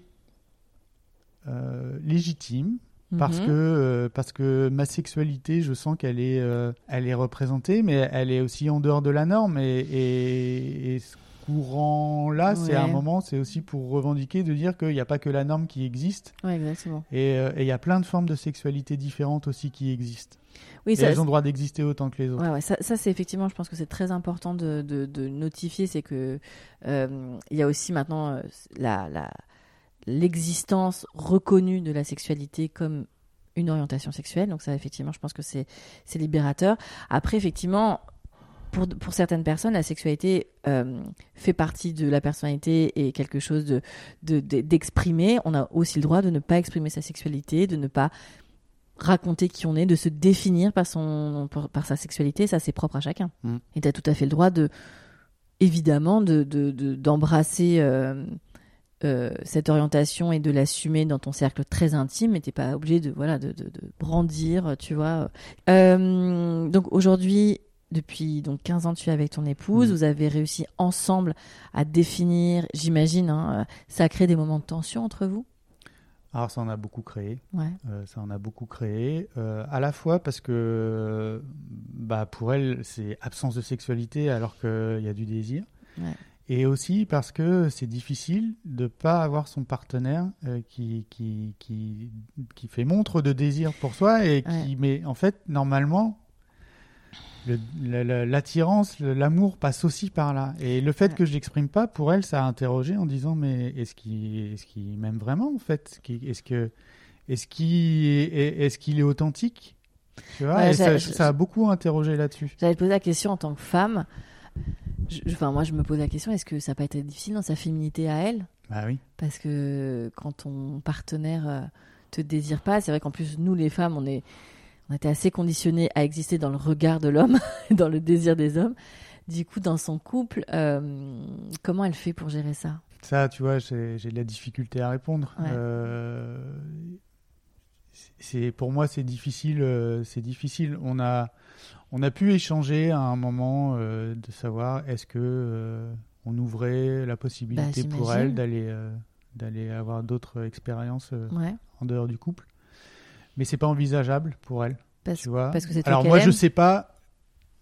Speaker 2: euh, légitime parce
Speaker 1: Mhm.
Speaker 2: que euh, parce que ma sexualité, je sens qu'elle est euh, elle est représentée, mais elle est aussi en dehors de la norme. Et, et, et ce courant-là, c'est à un moment, c'est aussi pour revendiquer de dire qu'il n'y a pas que la norme qui existe,
Speaker 1: Ouais, exactement.
Speaker 2: et euh, et il y a plein de formes de sexualité différentes aussi qui existent.
Speaker 1: Oui,
Speaker 2: Et
Speaker 1: ça,
Speaker 2: elles ont le droit d'exister autant que les autres.
Speaker 1: Ouais, ouais, ça, ça, c'est effectivement, je pense que c'est très important de, de, de notifier, c'est que euh, il y a aussi maintenant euh, la, l'existence reconnue de la sexualité comme une orientation sexuelle. Donc ça, effectivement, je pense que c'est libérateur. Après, effectivement, pour, pour certaines personnes, la sexualité euh, fait partie de la personnalité et quelque chose de, de, de- d'exprimer. On a aussi le droit de ne pas exprimer sa sexualité, de ne pas raconter qui on est, de se définir par, son, par, sa sexualité. Ça, c'est propre à chacun.
Speaker 2: Mm.
Speaker 1: Et tu as tout à fait le droit de, évidemment, de, de, d'embrasser euh, euh, cette orientation et de l'assumer dans ton cercle très intime, mais t'es pas obligé de voilà de, de, de brandir, tu vois. Euh, donc aujourd'hui, depuis donc 15 ans, tu es avec ton épouse,
Speaker 2: Mhm.
Speaker 1: vous avez réussi ensemble à définir, j'imagine, hein, euh, ça a créé des moments de tension entre vous?
Speaker 2: Alors ça en a beaucoup créé.
Speaker 1: Ouais.
Speaker 2: Euh, ça en a beaucoup créé, euh, à la fois parce que bah, pour elle, c'est absence de sexualité alors qu'il y a du désir.
Speaker 1: Ouais.
Speaker 2: Et aussi parce que c'est difficile de pas avoir son partenaire euh, qui, qui, qui, qui fait montre de désir pour soi et qui, mais en fait, normalement, l'attirance, l'amour passe aussi par là. Et le fait
Speaker 1: Ouais.
Speaker 2: que je l'exprime pas, pour elle, ça a interrogé en disant mais est-ce qu'il est m'aime vraiment en fait? Est-ce que est-ce qu'il est, authentique? Tu vois?
Speaker 1: Ouais,
Speaker 2: Et
Speaker 1: ça-
Speaker 2: a beaucoup interrogé là-dessus.
Speaker 1: J'allais te poser la question en tant que femme. Je- Enfin, moi, je me pose la question est-ce que ça n'a pas été difficile dans sa féminité à elle?
Speaker 2: Bah oui.
Speaker 1: Parce que quand ton partenaire euh, te désire pas, c'est vrai qu'en plus, nous, les femmes, on est, on était assez conditionnés à exister dans le regard de l'homme, dans le désir des hommes. Du coup, dans son couple, euh, comment elle fait pour gérer ça?
Speaker 2: Ça, tu vois, j'ai de la difficulté à répondre.
Speaker 1: Ouais.
Speaker 2: Euh, c'est pour moi, c'est difficile. euh, c'est difficile. On a, on a pu échanger à un moment de savoir est-ce que on ouvrait la possibilité
Speaker 1: Bah,
Speaker 2: pour elle d'aller, d'aller avoir d'autres expériences
Speaker 1: Ouais.
Speaker 2: en dehors du couple. Mais c'est pas envisageable pour elle.
Speaker 1: Parce,
Speaker 2: tu vois.
Speaker 1: parce que c'est
Speaker 2: Alors moi, je sais pas.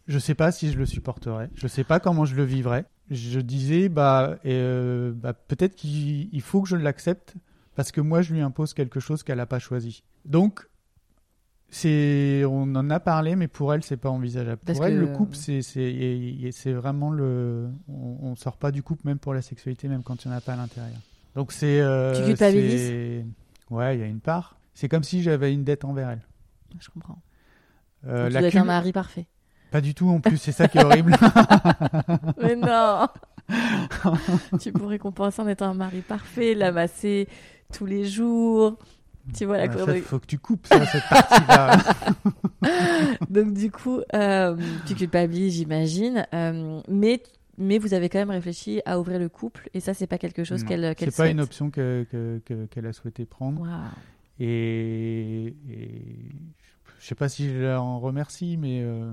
Speaker 2: Je sais pas si je le supporterais. Je sais pas comment je le vivrais. Je disais bah, euh, bah peut-être qu'il il faut que je l'accepte parce que moi je lui impose quelque chose qu'elle n'a pas choisi. Donc c'est on en a parlé mais pour elle c'est pas envisageable.
Speaker 1: Parce
Speaker 2: pour elle
Speaker 1: que-
Speaker 2: le couple c'est c'est vraiment le on, on sort pas du couple même pour la sexualité même quand il n'y en a pas à l'intérieur. Donc c'est euh,
Speaker 1: Tu culpabilises
Speaker 2: Ouais, il y a une part. C'est comme si j'avais une dette envers elle.
Speaker 1: Je comprends.
Speaker 2: Euh,
Speaker 1: Donc, tu
Speaker 2: la
Speaker 1: dois être un mari parfait.
Speaker 2: Pas du tout en plus, c'est ça qui est horrible.
Speaker 1: Mais non Tu pourrais compenser en étant un mari parfait, l'amasser tous les jours. Tu vois la
Speaker 2: Ah, ça,
Speaker 1: chronologie.
Speaker 2: faut que tu coupes ça, cette partie-là.
Speaker 1: Donc du coup, euh, tu culpabilises, j'imagine. euh, mais, mais vous avez quand même réfléchi à ouvrir le couple. Et ça, c'est pas quelque chose qu'elle qu'elle
Speaker 2: c'est pas une option que- que- que- qu'elle a souhaité prendre.
Speaker 1: Waouh.
Speaker 2: Et, et je sais pas si je la en remercie, mais euh,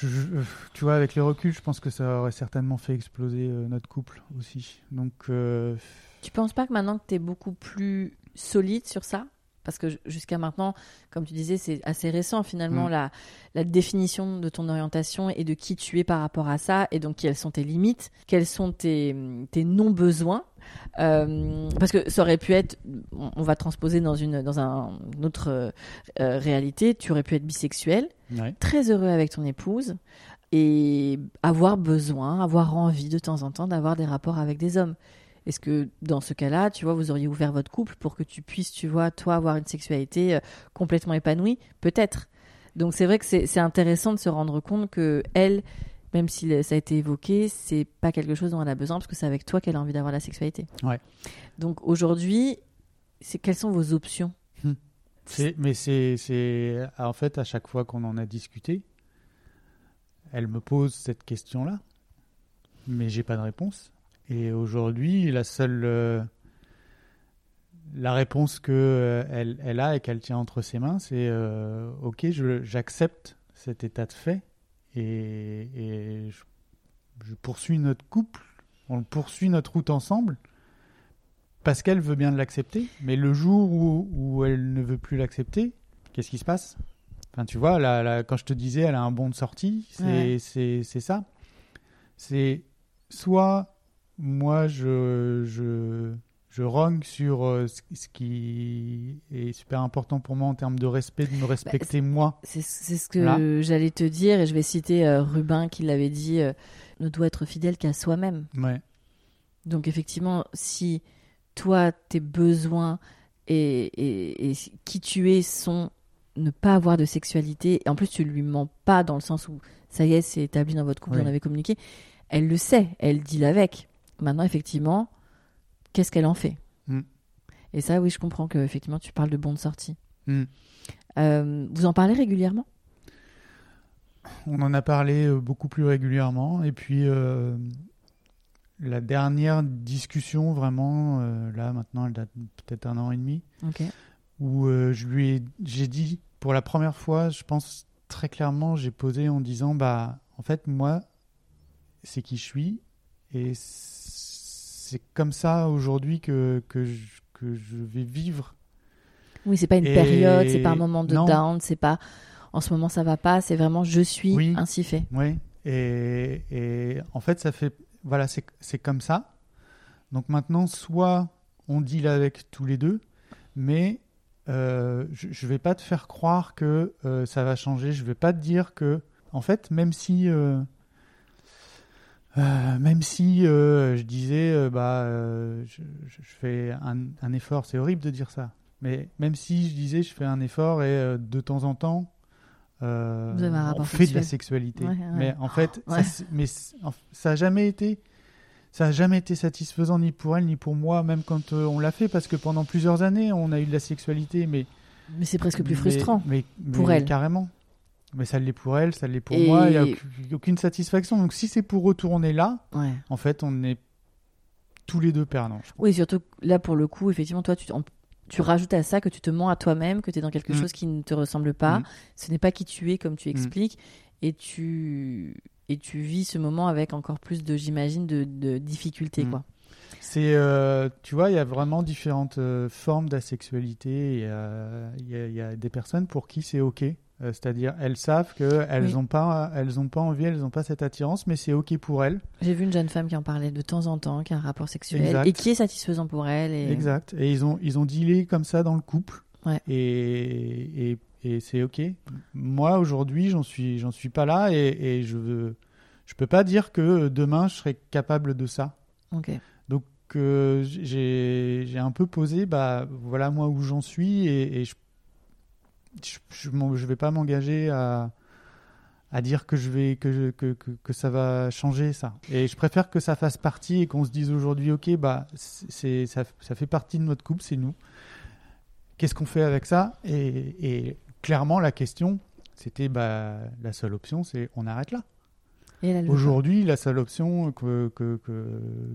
Speaker 2: je- je- tu vois, avec le recul, je pense que ça aurait certainement fait exploser euh, notre couple aussi. Donc, euh,
Speaker 1: Tu penses pas que maintenant que tu es beaucoup plus solide sur ça? Parce que jusqu'à maintenant, comme tu disais, c'est assez récent finalement
Speaker 2: Mm.
Speaker 1: la, la définition de ton orientation et de qui tu es par rapport à ça. Et donc, quelles sont tes limites Quels sont tes, tes non-besoins Euh, Parce que ça aurait pu être, on va transposer dans une, dans un, une autre euh, euh, réalité, tu aurais pu être bisexuel,
Speaker 2: ouais.
Speaker 1: très heureux avec ton épouse et avoir besoin, avoir envie de temps en temps d'avoir des rapports avec des hommes. Est-ce que dans ce cas-là, tu vois, vous auriez ouvert votre couple pour que tu puisses, tu vois, toi, avoir une sexualité complètement épanouie? Peut-être. Donc c'est vrai que c'est c'est intéressant de se rendre compte que elle, même si ça a été évoqué, c'est pas quelque chose dont elle a besoin parce que c'est avec toi qu'elle a envie d'avoir la sexualité.
Speaker 2: Ouais.
Speaker 1: Donc aujourd'hui, c'est quelles sont vos options?
Speaker 2: C'est- mais c'est, c'est en fait à chaque fois qu'on en a discuté, elle me pose cette question-là, mais j'ai pas de réponse. Et aujourd'hui, la seule euh, la réponse que euh, elle, elle a et qu'elle tient entre ses mains, c'est euh, ok, j'accepte cet état de fait et, et je, je poursuis notre couple, on poursuit notre route ensemble parce qu'elle veut bien l'accepter, mais le jour où, où elle ne veut plus l'accepter, qu'est-ce qui se passe? Enfin, tu vois, là, là, quand je te disais, elle a un bon de sortie, c'est
Speaker 1: Ouais.
Speaker 2: c'est- c'est ça. C'est soit moi, je, je, je rogne sur euh, ce, qui est super important pour moi en termes de respect, de me respecter moi.
Speaker 1: C'est ce que j'allais te dire et je vais citer euh, Rubin qui l'avait dit euh, ne doit être fidèle qu'à soi-même.
Speaker 2: Ouais.
Speaker 1: Donc effectivement, si toi tes besoins et, et- et qui tu es sont ne pas avoir de sexualité et en plus tu lui mens pas dans le sens où ça y est c'est établi dans votre couple,
Speaker 2: Oui.
Speaker 1: en avez communiqué, elle le sait, elle dit avec. Maintenant effectivement, qu'est-ce qu'elle en fait
Speaker 2: Mm.
Speaker 1: Et ça oui je comprends que effectivement tu parles de bon de sortie.
Speaker 2: Mm.
Speaker 1: Euh, vous en parlez régulièrement?
Speaker 2: On en a parlé euh, beaucoup plus régulièrement. Et puis, euh, la dernière discussion, vraiment, euh, là, maintenant, elle date peut-être un an et demi, où je lui ai, j'ai dit, pour la première fois, je pense très clairement, j'ai posé en disant, bah, en fait, moi, c'est qui je suis. Et c'est comme ça aujourd'hui que, que, je, que je vais vivre.
Speaker 1: Oui, c'est pas une
Speaker 2: Et-
Speaker 1: période, c'est pas un moment de
Speaker 2: non.
Speaker 1: down, c'est pas en ce moment ça va pas, c'est vraiment je suis
Speaker 2: Oui.
Speaker 1: ainsi fait.
Speaker 2: Oui, et, et en fait, ça fait. Voilà, c'est comme ça. Donc maintenant, soit on deal avec tous les deux, mais euh, je ne vais pas te faire croire que euh, ça va changer. Je vais pas te dire que, en fait, même si. euh, euh, même si euh, je disais, euh, bah, je, fais un, un effort, c'est horrible de dire ça, mais même si je disais, je fais un effort et de temps en temps, on fait de la sexualité.
Speaker 1: Ouais, ouais.
Speaker 2: Mais en fait,
Speaker 1: Ouais.
Speaker 2: ça, mais ça a jamais été, ça a jamais été satisfaisant ni pour elle ni pour moi, même quand on l'a fait, parce que pendant plusieurs années, on a eu de la sexualité, mais
Speaker 1: Mais c'est presque plus
Speaker 2: mais-
Speaker 1: frustrant.
Speaker 2: mais,
Speaker 1: pour elle.
Speaker 2: Carrément. Mais ça l'est pour elle, ça l'est pour
Speaker 1: Et-
Speaker 2: moi. Il n'y a aucune, satisfaction. Donc si c'est pour retourner là,
Speaker 1: Ouais.
Speaker 2: en fait, on est tous les deux perdants.
Speaker 1: Oui, surtout là, pour le coup, effectivement, toi, tu, rajoutes à ça que tu te mens à toi-même, que tu es dans quelque
Speaker 2: Mm.
Speaker 1: chose qui ne te ressemble pas.
Speaker 2: Mm.
Speaker 1: Ce n'est pas qui tu es, comme tu expliques. Et tu, et tu vis ce moment avec encore plus de, j'imagine, de, de difficultés,
Speaker 2: Mm.
Speaker 1: quoi.
Speaker 2: C'est, euh, tu vois, il y a vraiment différentes euh, formes d'asexualité. euh, Il y, a- il y a des personnes pour qui c'est ok. Euh, C'est-à-dire, elles savent qu'elles
Speaker 1: Oui.
Speaker 2: n'ont pas, elles ont pas envie, elles n'ont pas cette attirance, mais c'est ok pour elles.
Speaker 1: J'ai vu une jeune femme qui en parlait de temps en temps, qui a un rapport sexuel
Speaker 2: Exact.
Speaker 1: et qui est satisfaisant pour elle. Et...
Speaker 2: Exact. Et ils ont, ils ont dealé comme ça dans le couple.
Speaker 1: Ouais.
Speaker 2: Et, et, et c'est ok. Moi, aujourd'hui, j'en suis, j'en suis pas là et, et je veux, je peux pas dire que demain, je serai capable de ça.
Speaker 1: Ok.
Speaker 2: Donc, euh, j'ai, j'ai un peu posé, bah, voilà moi où j'en suis et, et je, je, je vais pas m'engager à, à dire que je vais, que, je- que, que, que ça va changer ça. Et je préfère que ça fasse partie et qu'on se dise aujourd'hui, ok, bah, c'est, ça, ça fait partie de notre couple, c'est nous. Qu'est-ce qu'on fait avec ça? Et, et clairement, la question, c'était, bah, la seule option, c'est on arrête là. Aujourd'hui, la seule option que, que, que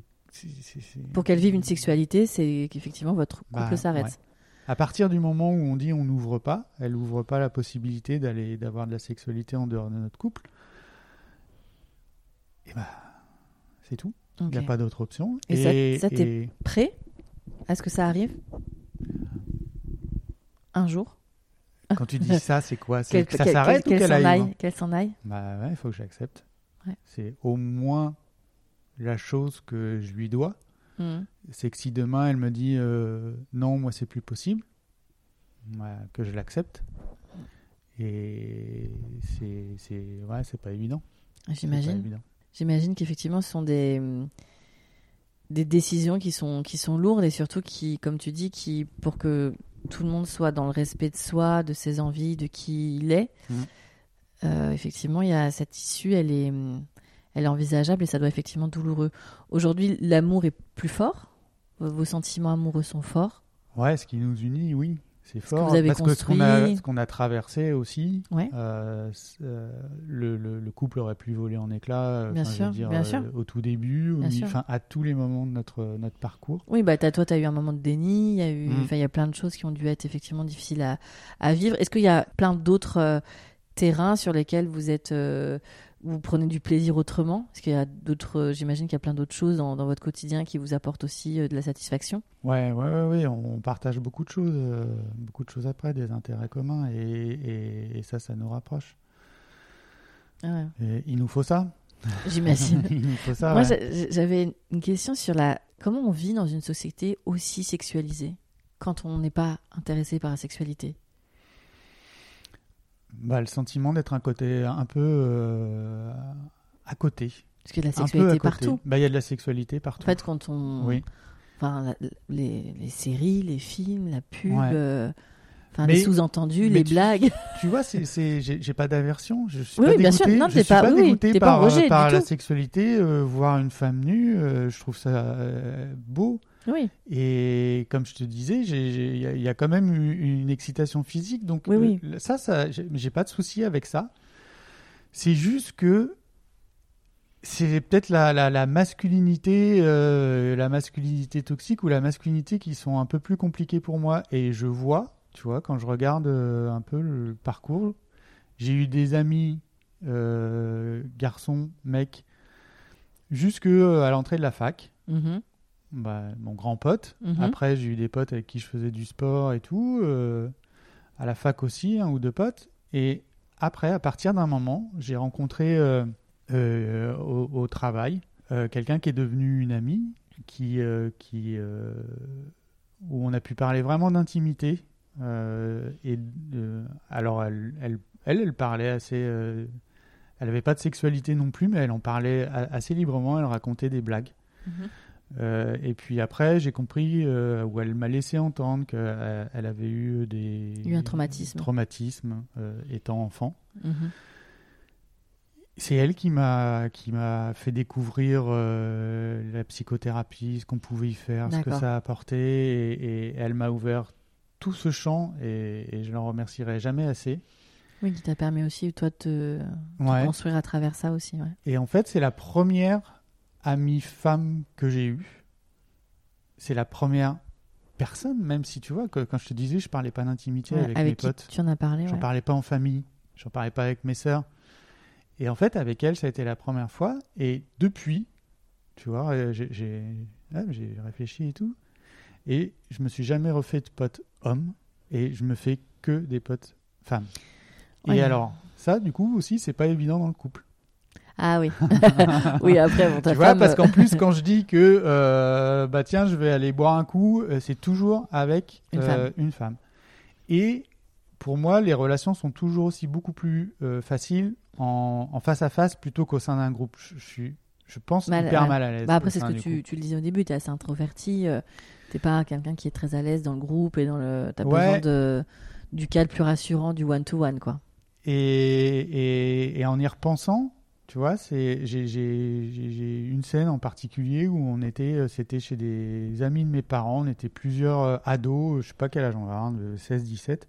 Speaker 1: Pour qu'elle vive une sexualité, c'est qu'effectivement votre couple
Speaker 2: Bah,
Speaker 1: s'arrête.
Speaker 2: À partir du moment où on dit on n'ouvre pas, elle n'ouvre pas la possibilité d'aller d'avoir de la sexualité en dehors de notre couple. Et bah, c'est tout. Il n'y a pas d'autre option.
Speaker 1: Et ça- ça, t'es-
Speaker 2: et
Speaker 1: Prêt à ce que ça arrive? Un jour?
Speaker 2: Quand tu dis ça, c'est quoi? C'est que ça s'arrête ou
Speaker 1: qu'elle s'en
Speaker 2: aille?
Speaker 1: Qu'elle s'en aille?
Speaker 2: Bah ouais, il faut que j'accepte.
Speaker 1: Ouais.
Speaker 2: C'est au moins la chose que je lui dois.
Speaker 1: Mhm.
Speaker 2: c'est que si demain elle me dit euh, non, moi c'est plus possible, bah, que je l'accepte. Et c'est c'est ouais, c'est pas évident. Pas
Speaker 1: J'imagine.
Speaker 2: évident.
Speaker 1: J'imagine qu'effectivement, ce sont des, des décisions qui sont, qui sont lourdes et surtout qui, comme tu dis, qui, pour que tout le monde soit dans le respect de soi, de ses envies, de qui il est,
Speaker 2: Mhm.
Speaker 1: euh, effectivement, il y a cette issue, elle est, elle est envisageable et ça doit effectivement être douloureux. Aujourd'hui, l'amour est plus fort. Vos sentiments amoureux sont forts.
Speaker 2: Ouais, ce qui nous unit, oui, c'est
Speaker 1: que
Speaker 2: fort.
Speaker 1: vous avez
Speaker 2: parce que ce qu'on a,
Speaker 1: construit.
Speaker 2: ce qu'on a traversé aussi,
Speaker 1: Ouais.
Speaker 2: euh, euh, le, le- le couple aurait pu voler en éclats. euh,
Speaker 1: Bien sûr,
Speaker 2: dire,
Speaker 1: bien
Speaker 2: euh,
Speaker 1: sûr.
Speaker 2: au tout début,
Speaker 1: Bien sûr.
Speaker 2: à tous les moments de notre notre parcours.
Speaker 1: Oui, bah, t'as- toi, tu as eu un moment de déni, il y, a eu,
Speaker 2: Mm.
Speaker 1: il y a plein de choses qui ont dû être effectivement difficiles à, à vivre. Est-ce qu'il y a plein d'autres terrains sur lesquels vous êtes, vous prenez du plaisir autrement? Est-ce qu'il y a d'autres, euh, j'imagine qu'il y a plein d'autres choses dans, dans votre quotidien qui vous apportent aussi euh, de la satisfaction?
Speaker 2: Ouais, ouais, ouais, ouais, on partage beaucoup de choses, euh, beaucoup de choses après, des intérêts communs, et, et- et ça, ça nous rapproche.
Speaker 1: Ah ouais,
Speaker 2: Et il nous faut ça.
Speaker 1: J'imagine.
Speaker 2: il nous faut ça.
Speaker 1: Moi,
Speaker 2: ouais.
Speaker 1: j'avais une question sur la comment on vit dans une société aussi sexualisée quand on n'est pas intéressé par la sexualité?
Speaker 2: Bah, le sentiment d'être un côté un peu euh, à côté.
Speaker 1: Parce qu'il y a de la sexualité partout.
Speaker 2: Bah, il y a de la sexualité
Speaker 1: En
Speaker 2: partout.
Speaker 1: fait, quand on,
Speaker 2: oui.
Speaker 1: Enfin, les, les séries, les films, la pub,
Speaker 2: Ouais.
Speaker 1: euh, enfin,
Speaker 2: Mais-
Speaker 1: les sous-entendus, les
Speaker 2: tu-
Speaker 1: blagues.
Speaker 2: Tu vois, c'est, j'ai, pas d'aversion. Je suis
Speaker 1: Oui,
Speaker 2: pas
Speaker 1: oui, bien
Speaker 2: dégoûté.
Speaker 1: sûr. Non,
Speaker 2: je suis
Speaker 1: pas-
Speaker 2: pas,
Speaker 1: oui,
Speaker 2: dégoûté
Speaker 1: t'es pas
Speaker 2: par,
Speaker 1: en rejet
Speaker 2: par la
Speaker 1: tout.
Speaker 2: sexualité. euh, voir une femme nue, euh, je trouve ça euh, beau.
Speaker 1: Oui,
Speaker 2: Et comme je te disais, il y, a- il y a quand même une, excitation physique. Donc
Speaker 1: Oui, oui.
Speaker 2: ça, ça, j'ai pas de souci avec ça. C'est juste que c'est peut-être la, la, la masculinité, euh, la masculinité toxique ou la masculinité qui sont un peu plus compliquées pour moi. Et je vois, tu vois, quand je regarde euh, un peu le parcours, j'ai eu des amis euh, garçons, mecs, jusque à l'entrée de la fac
Speaker 1: Mhm.
Speaker 2: Bah, mon grand pote.
Speaker 1: Mhm.
Speaker 2: Après, j'ai eu des potes avec qui je faisais du sport et tout. euh, à la fac aussi, un ou deux potes. Et après, à partir d'un moment, j'ai rencontré euh, euh, au, au travail quelqu'un qui est devenu une amie, qui, qui, où on a pu parler vraiment d'intimité. et alors, elle, elle, elle, elle parlait assez. elle n'avait pas de sexualité non plus, mais elle en parlait assez librement. Elle racontait des blagues.
Speaker 1: Mhm.
Speaker 2: Euh, et puis après, j'ai compris, euh, ou elle m'a laissé entendre qu'elle elle avait eu des
Speaker 1: Eu un traumatisme.
Speaker 2: traumatismes, euh, étant enfant.
Speaker 1: Mhm.
Speaker 2: C'est elle qui m'a qui m'a fait découvrir euh, la psychothérapie, ce qu'on pouvait y faire, ce que ça apportait, et, et elle m'a ouvert tout ce champ, et, et je l'en remercierai jamais assez.
Speaker 1: Oui, qui t'a permis aussi, toi, de te, construire à travers ça aussi. Ouais.
Speaker 2: Et en fait, c'est la première amie femme que j'ai eue. c'est la première personne, même si tu vois, que, quand je te disais, je parlais pas d'intimité
Speaker 1: Ouais,
Speaker 2: avec,
Speaker 1: avec
Speaker 2: mes
Speaker 1: qui
Speaker 2: potes.
Speaker 1: tu en as parlé.
Speaker 2: J'en
Speaker 1: ouais.
Speaker 2: parlais pas en famille, j'en parlais pas avec mes sœurs. Et en fait, avec elle, ça a été la première fois. Et depuis, tu vois, euh, j'ai- réfléchi et tout. Et je me suis jamais refait de potes hommes. Et je me fais que des potes femmes.
Speaker 1: Ouais.
Speaker 2: Et alors, ça, du coup, aussi, c'est pas évident dans le couple.
Speaker 1: Ah oui. oui, après, bon, ta
Speaker 2: Tu vois,
Speaker 1: femme,
Speaker 2: parce
Speaker 1: euh,
Speaker 2: qu'en plus, quand je dis que, euh, bah tiens, je vais aller boire un coup, euh, c'est toujours avec
Speaker 1: Une
Speaker 2: euh,
Speaker 1: femme.
Speaker 2: une femme. Et pour moi, les relations sont toujours aussi beaucoup plus euh, faciles en, en face à face plutôt qu'au sein d'un groupe. Je, je suis, je pense,
Speaker 1: Mal-
Speaker 2: hyper
Speaker 1: ouais.
Speaker 2: mal à l'aise.
Speaker 1: Bah après, c'est ce que tu, tu le disais au début, tu es assez introverti, euh, t'es pas quelqu'un qui est très à l'aise dans le groupe et dans le. T'as
Speaker 2: Ouais.
Speaker 1: besoin de, du cadre plus rassurant du one-to-one, quoi.
Speaker 2: Et, et, et en y repensant, tu vois, c'est j'ai une scène en particulier où on était, euh, c'était chez des amis de mes parents, on était plusieurs euh, ados, je sais pas quel âge on va de 16-17,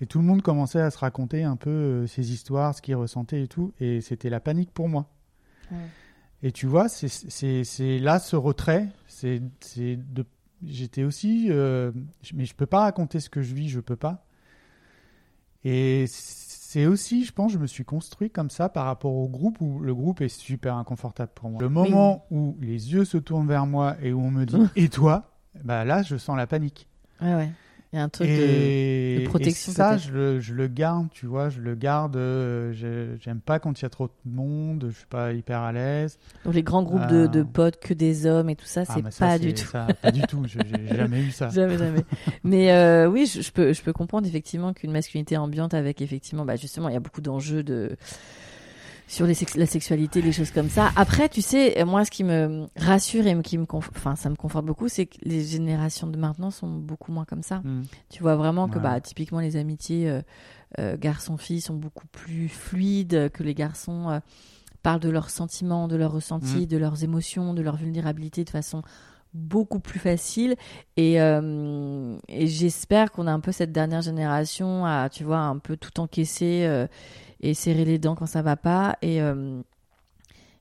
Speaker 2: et tout le monde commençait à se raconter un peu euh, ses histoires, ce qu'il ressentait et tout, et c'était la panique pour moi.
Speaker 1: Ouais.
Speaker 2: Et tu vois, c'est- là ce retrait, c'est c'est de j'étais aussi, euh, je- mais je peux pas raconter ce que je vis, je peux pas. Et c'est aussi, je pense, je me suis construit comme ça par rapport au groupe où le groupe est super inconfortable pour moi. Le moment où les yeux se tournent vers moi et où on me dit et toi, bah là, je sens la panique.
Speaker 1: Ouais, ouais. Il y a un truc de.
Speaker 2: Et,
Speaker 1: de protection,
Speaker 2: et ça, je le, je le garde, tu vois, je le garde. euh, J'aime pas quand il y a trop de monde, je suis pas hyper à l'aise.
Speaker 1: Donc les grands groupes de, de potes, que des hommes et tout ça,
Speaker 2: Ah,
Speaker 1: c'est pas du tout.
Speaker 2: ça, pas du tout. J'ai jamais eu ça.
Speaker 1: Jamais, jamais. Mais euh, oui, je, je peux, je peux comprendre effectivement qu'une masculinité ambiante avec effectivement, bah justement, il y a beaucoup d'enjeux de sur les sex- la sexualité, les choses comme ça. Après, tu sais, moi, ce qui me rassure et qui me, enfin, ça me conforte beaucoup, c'est que les générations de maintenant sont beaucoup moins comme ça.
Speaker 2: Mm.
Speaker 1: Tu vois vraiment que,
Speaker 2: Ouais.
Speaker 1: bah, typiquement, les amitiés euh, euh, garçons-filles sont beaucoup plus fluides, que les garçons euh, parlent de leurs sentiments, de leurs ressentis,
Speaker 2: Mm.
Speaker 1: de leurs émotions, de leur vulnérabilité de façon beaucoup plus facile. Et, euh, et j'espère qu'on a un peu cette dernière génération à, tu vois, un peu tout encaisser euh, et serrer les dents quand ça va pas. Et, euh,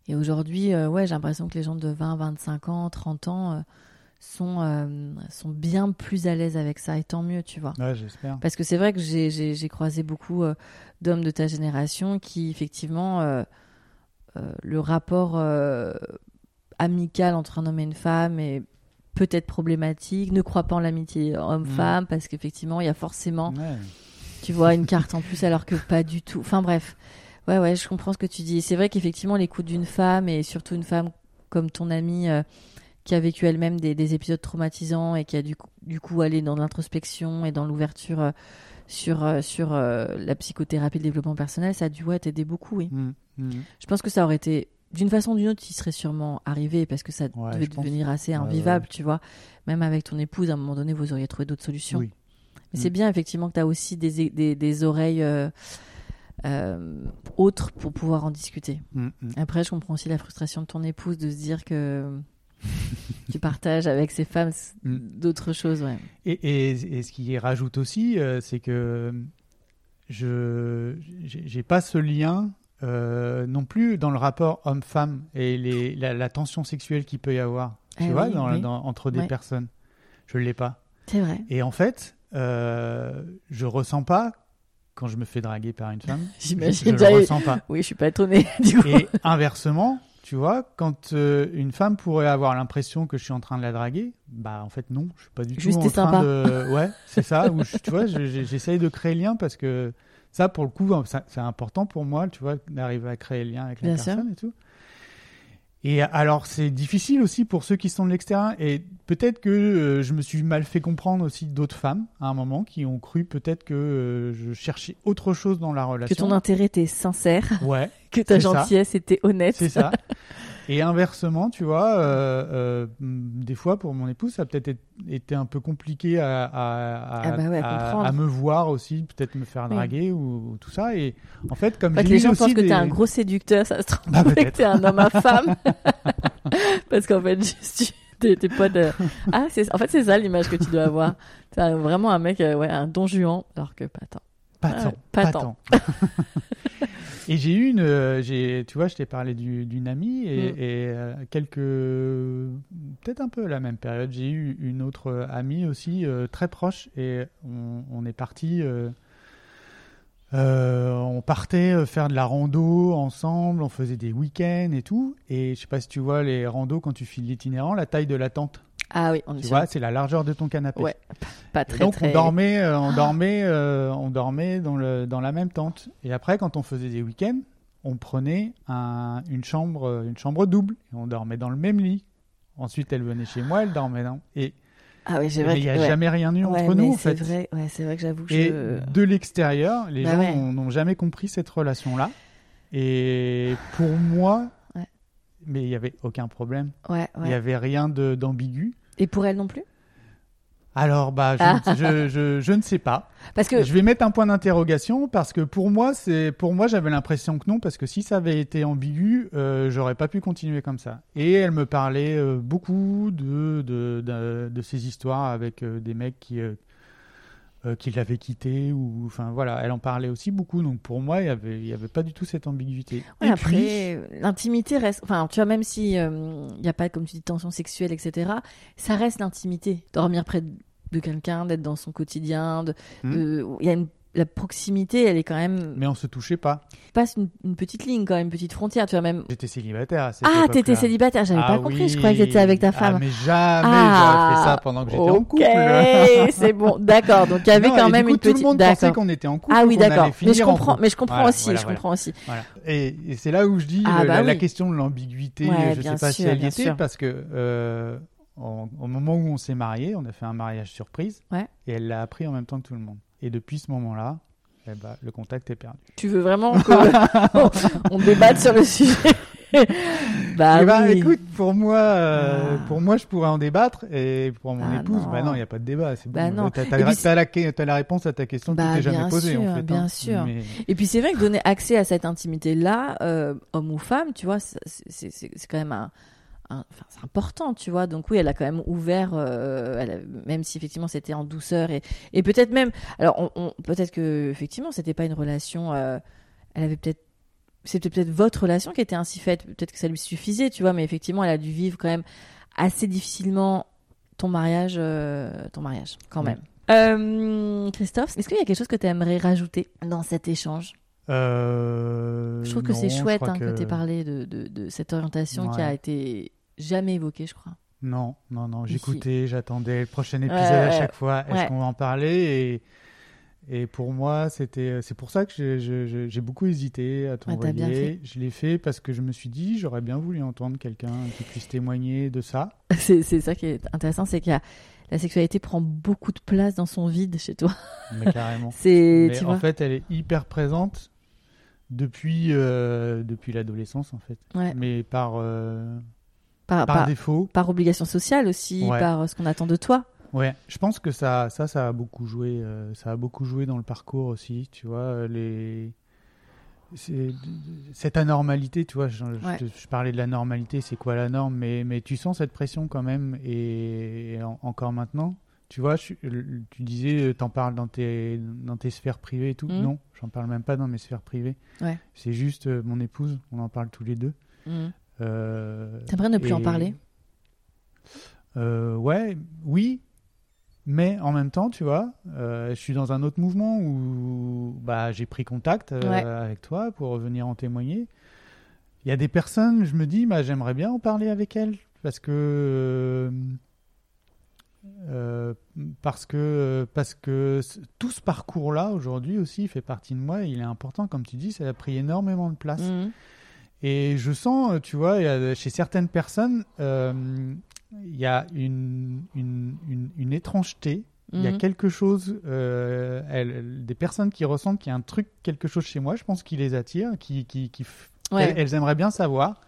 Speaker 1: et aujourd'hui, euh, ouais, j'ai l'impression que les gens de 20, 25 ans, 30 ans euh, sont, euh, sont bien plus à l'aise avec ça. Et tant mieux, tu vois.
Speaker 2: Ouais, j'espère.
Speaker 1: Parce que c'est vrai que j'ai- croisé beaucoup euh, d'hommes de ta génération qui, effectivement, euh, le rapport amical entre un homme et une femme est peut-être problématique, ne croient pas en l'amitié homme-femme, parce qu'effectivement, il y a forcément,
Speaker 2: Ouais.
Speaker 1: Tu vois, une carte en plus, alors que pas du tout. Enfin bref, ouais, ouais, je comprends ce que tu dis. C'est vrai qu'effectivement, l'écoute d'une femme, et surtout une femme comme ton amie, euh, qui a vécu elle-même des, des épisodes traumatisants et qui a du coup, du coup allé dans l'introspection et dans l'ouverture euh, sur, euh, sur la psychothérapie, le développement personnel, ça a dû ouais, t'aider beaucoup, oui.
Speaker 2: Mm, mm.
Speaker 1: Je pense que ça aurait été, d'une façon ou d'une autre, il serait sûrement arrivé parce que ça
Speaker 2: Ouais,
Speaker 1: devait
Speaker 2: pense.
Speaker 1: devenir assez
Speaker 2: Ouais,
Speaker 1: invivable,
Speaker 2: ouais.
Speaker 1: tu vois. Même avec ton épouse, à un moment donné, vous auriez trouvé d'autres solutions.
Speaker 2: Oui.
Speaker 1: Mais
Speaker 2: Mm.
Speaker 1: c'est bien, effectivement, que tu as aussi des, des, des oreilles euh, euh, autres pour pouvoir en discuter.
Speaker 2: Mm, mm.
Speaker 1: Après, je comprends aussi la frustration de ton épouse de se dire que tu partages avec ces femmes
Speaker 2: Mm.
Speaker 1: d'autres choses, ouais.
Speaker 2: Et, et, et ce qui rajoute aussi, euh, c'est que je j'ai pas ce lien euh, non plus dans le rapport homme-femme et les, la, la tension sexuelle qu'il peut y avoir, tu
Speaker 1: Eh
Speaker 2: vois,
Speaker 1: oui,
Speaker 2: dans,
Speaker 1: oui.
Speaker 2: dans- entre des
Speaker 1: Ouais.
Speaker 2: personnes. Je l'ai pas.
Speaker 1: C'est vrai.
Speaker 2: Et en fait, euh, je ressens pas quand je me fais draguer par une femme.
Speaker 1: J'imagine.
Speaker 2: Je, je le ressens pas.
Speaker 1: Oui, je suis pas étonnée, du coup.
Speaker 2: Et inversement, tu vois, quand euh, une femme pourrait avoir l'impression que je suis en train de la draguer, bah en fait non, je suis pas du
Speaker 1: Juste
Speaker 2: tout en train
Speaker 1: sympa.
Speaker 2: de. Ouais, c'est ça. Où je- tu vois, je- je- j'essaye de créer le lien parce que ça, pour le coup, ça- c'est important pour moi, tu vois, d'arriver à créer le lien avec la
Speaker 1: Bien sûr.
Speaker 2: personne et tout. Et alors, c'est difficile aussi pour ceux qui sont de l'extérieur. Et peut-être que euh, je me suis mal fait comprendre aussi d'autres femmes à un moment qui ont cru peut-être que euh, je cherchais autre chose dans la
Speaker 1: Que
Speaker 2: relation.
Speaker 1: ton intérêt était sincère,
Speaker 2: Ouais.
Speaker 1: Que ta
Speaker 2: ça.
Speaker 1: gentillesse était honnête.
Speaker 2: C'est ça. Et inversement, tu vois, euh, euh, mm, des fois pour mon épouse, ça a peut-être été- un peu compliqué à, à, à,
Speaker 1: Ah bah ouais, à
Speaker 2: me voir aussi, peut-être me faire
Speaker 1: Oui.
Speaker 2: draguer ou, ou tout ça. Et en fait, comme
Speaker 1: En fait,
Speaker 2: j'ai
Speaker 1: les
Speaker 2: eu
Speaker 1: gens pensent que
Speaker 2: des-
Speaker 1: t'es un gros séducteur, ça se trouve
Speaker 2: Bah,
Speaker 1: que t'es un homme à femme. Parce qu'en fait, juste, tu- t'es t'es pas de... Ah, c'est, en fait, c'est ça l'image que tu dois avoir. Un- vraiment un mec, euh, ouais, un don juan, alors que pas tant.
Speaker 2: Pas
Speaker 1: Ah,
Speaker 2: tant,
Speaker 1: pas
Speaker 2: pas
Speaker 1: tant.
Speaker 2: tant. Et j'ai eu une, euh, j'ai, tu vois, je t'ai parlé du- d'une amie et,
Speaker 1: Mm.
Speaker 2: et, euh, quelques, peut-être un peu à la même période, j'ai eu une autre euh, amie aussi euh, très proche et on, on est parti, euh, on partait faire de la rando ensemble, on faisait des week-ends et tout. Et je sais pas si tu vois les randos quand tu files l'itinérant, la taille de la tente,
Speaker 1: Ah oui, on est
Speaker 2: tu vois, c'est la largeur de ton canapé.
Speaker 1: Ouais, pas
Speaker 2: Et
Speaker 1: très
Speaker 2: donc
Speaker 1: très.
Speaker 2: on dormait, euh, on dormait, euh, on dormait dans le dans la même tente. Et après, quand on faisait des week-ends, on prenait un, une chambre, euh, une chambre double, et on dormait dans le même lit. Ensuite, elle venait chez moi, elle dormait dans. Et
Speaker 1: Ah oui, c'est vrai.
Speaker 2: il n'y a
Speaker 1: ouais.
Speaker 2: jamais rien eu
Speaker 1: Ouais,
Speaker 2: entre nous en
Speaker 1: c'est
Speaker 2: fait.
Speaker 1: vrai. Ouais, c'est vrai que j'avoue
Speaker 2: Et
Speaker 1: je.
Speaker 2: de l'extérieur, les
Speaker 1: Bah
Speaker 2: gens n'ont- jamais compris cette relation-là. Et pour moi, mais il n'y avait aucun problème. Il n'y avait rien d'ambigu.
Speaker 1: Et pour elle non plus?
Speaker 2: Alors, bah, je,
Speaker 1: Ah.
Speaker 2: je, je, je ne sais pas.
Speaker 1: Parce que.
Speaker 2: Je vais mettre un point d'interrogation parce que pour moi, c'est pour moi, j'avais l'impression que non parce que si ça avait été ambigu, euh, j'aurais pas pu continuer comme ça. Et elle me parlait euh, beaucoup de de, de de ces histoires avec euh, des mecs qui euh, euh, qui l'avaient quitté ou enfin voilà, elle en parlait aussi beaucoup. Donc pour moi, il y avait il y avait pas du tout cette ambiguïté.
Speaker 1: Ouais,
Speaker 2: Et
Speaker 1: après,
Speaker 2: puis,
Speaker 1: euh, l'intimité reste. Enfin, tu vois, même si il n'y a pas, comme tu dis, tension sexuelle, etc., ça reste l'intimité. Dormir près de quelqu'un, d'être dans son quotidien. de-
Speaker 2: Hmm.
Speaker 1: y a une. La proximité, elle est quand même
Speaker 2: mais on se touchait pas.
Speaker 1: passe une, une petite ligne quand même, une petite frontière, tu vois même.
Speaker 2: J'étais célibataire. À cette
Speaker 1: Ah, t'étais célibataire, j'avais
Speaker 2: Ah
Speaker 1: pas compris, je croyais que t'étais avec ta
Speaker 2: Ah,
Speaker 1: femme.
Speaker 2: mais jamais
Speaker 1: Ah,
Speaker 2: j'aurais fait ça pendant que j'étais en couple.
Speaker 1: c'est bon, d'accord. Donc il y avait
Speaker 2: Non,
Speaker 1: quand même
Speaker 2: coup,
Speaker 1: une
Speaker 2: tout le
Speaker 1: petite.
Speaker 2: monde pensait qu'on était en couple.
Speaker 1: Ah oui, d'accord. Mais je
Speaker 2: en
Speaker 1: comprends, mais je comprends
Speaker 2: Voilà,
Speaker 1: aussi,
Speaker 2: voilà,
Speaker 1: je
Speaker 2: voilà.
Speaker 1: comprends aussi.
Speaker 2: Voilà. Et, et c'est là où je dis
Speaker 1: Ah,
Speaker 2: euh,
Speaker 1: bah
Speaker 2: la, question de l'ambiguïté.
Speaker 1: Ouais,
Speaker 2: je
Speaker 1: bien
Speaker 2: sais pas si elle était parce que euh, au moment où on s'est marié, on a fait un mariage surprise.
Speaker 1: Ouais.
Speaker 2: Et elle l'a appris en même temps que tout le monde. Et depuis ce moment-là, eh ben, le contact est perdu.
Speaker 1: Tu veux vraiment qu'on on débatte sur le sujet Bah
Speaker 2: Eh ben,
Speaker 1: oui.
Speaker 2: écoute, pour moi, euh,
Speaker 1: Ah.
Speaker 2: pour moi, je pourrais en débattre, et pour mon
Speaker 1: Ah,
Speaker 2: épouse,
Speaker 1: non.
Speaker 2: bah non, il n'y a pas de débat. C'est bon.
Speaker 1: Bah.
Speaker 2: T'as, t'as
Speaker 1: Et
Speaker 2: la- réponse à ta question
Speaker 1: Bah,
Speaker 2: que tu t'es jamais posée, en fait.
Speaker 1: bien
Speaker 2: hein.
Speaker 1: sûr.
Speaker 2: Mais-
Speaker 1: Et puis c'est vrai que donner accès à cette intimité-là, euh, homme ou femme, tu vois, c'est- quand même un- enfin, c'est important, tu vois. Donc oui, elle a quand même ouvert, euh, elle a- même si effectivement c'était en douceur et, et peut-être même, alors on, on- peut-être que effectivement c'était pas une relation, euh, elle avait peut-être, c'était peut-être votre relation qui était ainsi faite, peut-être que ça lui suffisait, tu vois, mais effectivement elle a dû vivre quand même assez difficilement ton mariage, euh, ton mariage quand
Speaker 2: Oui.
Speaker 1: même. Euh, Christophe, est-ce qu'il y a quelque chose que tu aimerais rajouter dans cet échange?
Speaker 2: Euh,
Speaker 1: Je trouve que
Speaker 2: non,
Speaker 1: c'est chouette hein, que, tu aies parlé de, de, de cette orientation qui a été jamais évoquée, je crois.
Speaker 2: Non, non, non. J'écoutais, j'attendais le prochain épisode
Speaker 1: Ouais,
Speaker 2: à
Speaker 1: ouais,
Speaker 2: chaque fois. Est-ce
Speaker 1: ouais.
Speaker 2: qu'on va en parler? Et, et pour moi, c'était, c'est pour ça que j'ai, beaucoup hésité à
Speaker 1: Ouais, bien
Speaker 2: t'envoyer. je l'ai fait parce que je me suis dit, j'aurais bien voulu entendre quelqu'un qui puisse témoigner de ça.
Speaker 1: C'est ça qui est intéressant, c'est que la sexualité prend beaucoup de place dans son vide chez toi.
Speaker 2: Mais carrément.
Speaker 1: C'est,
Speaker 2: en
Speaker 1: vois.
Speaker 2: fait, elle est hyper présente depuis, euh, depuis l'adolescence, en fait.
Speaker 1: Ouais.
Speaker 2: Mais par, euh,
Speaker 1: par,
Speaker 2: par
Speaker 1: par-
Speaker 2: défaut.
Speaker 1: par obligation sociale aussi,
Speaker 2: Ouais.
Speaker 1: par euh, ce qu'on attend de toi.
Speaker 2: Ouais, je pense que ça, ça, ça a beaucoup joué. euh, ça a beaucoup joué dans le parcours aussi. Tu vois, euh, les, cette anormalité, tu vois. Je,
Speaker 1: Ouais.
Speaker 2: parlais de la normalité. C'est quoi la norme Mais, mais tu sens cette pression quand même. Et, et en- encore maintenant, tu vois, je- tu disais, t'en parles dans tes, dans tes sphères privées et tout.
Speaker 1: Mhm.
Speaker 2: Non, j'en parle même pas dans mes sphères privées.
Speaker 1: Ouais.
Speaker 2: C'est juste euh, mon épouse. On en parle tous les deux.
Speaker 1: Mhm.
Speaker 2: Euh,
Speaker 1: T'aimerais ne plus en
Speaker 2: et-
Speaker 1: parler?
Speaker 2: Euh, Ouais, oui, mais en même temps, tu vois, euh, je suis dans un autre mouvement où bah, j'ai pris contact euh,
Speaker 1: Ouais.
Speaker 2: avec toi pour venir en témoigner. Il y a des personnes, je me dis, bah, j'aimerais bien en parler avec elles parce que euh, parce que parce que tout ce parcours-là aujourd'hui aussi fait partie de moi. et Il est important, comme tu dis, ça a pris énormément de place.
Speaker 1: Mhm.
Speaker 2: Et je sens, euh, tu vois, chez certaines personnes, euh, il y a une, une, une, une étrangeté. Il y a
Speaker 1: Mhm.
Speaker 2: quelque chose, euh, elles- des personnes qui ressentent qu'il y a un truc, quelque chose chez moi, je pense qui les attire, qui, qui, qui f-
Speaker 1: Ouais.
Speaker 2: elles, elles aimeraient bien savoir.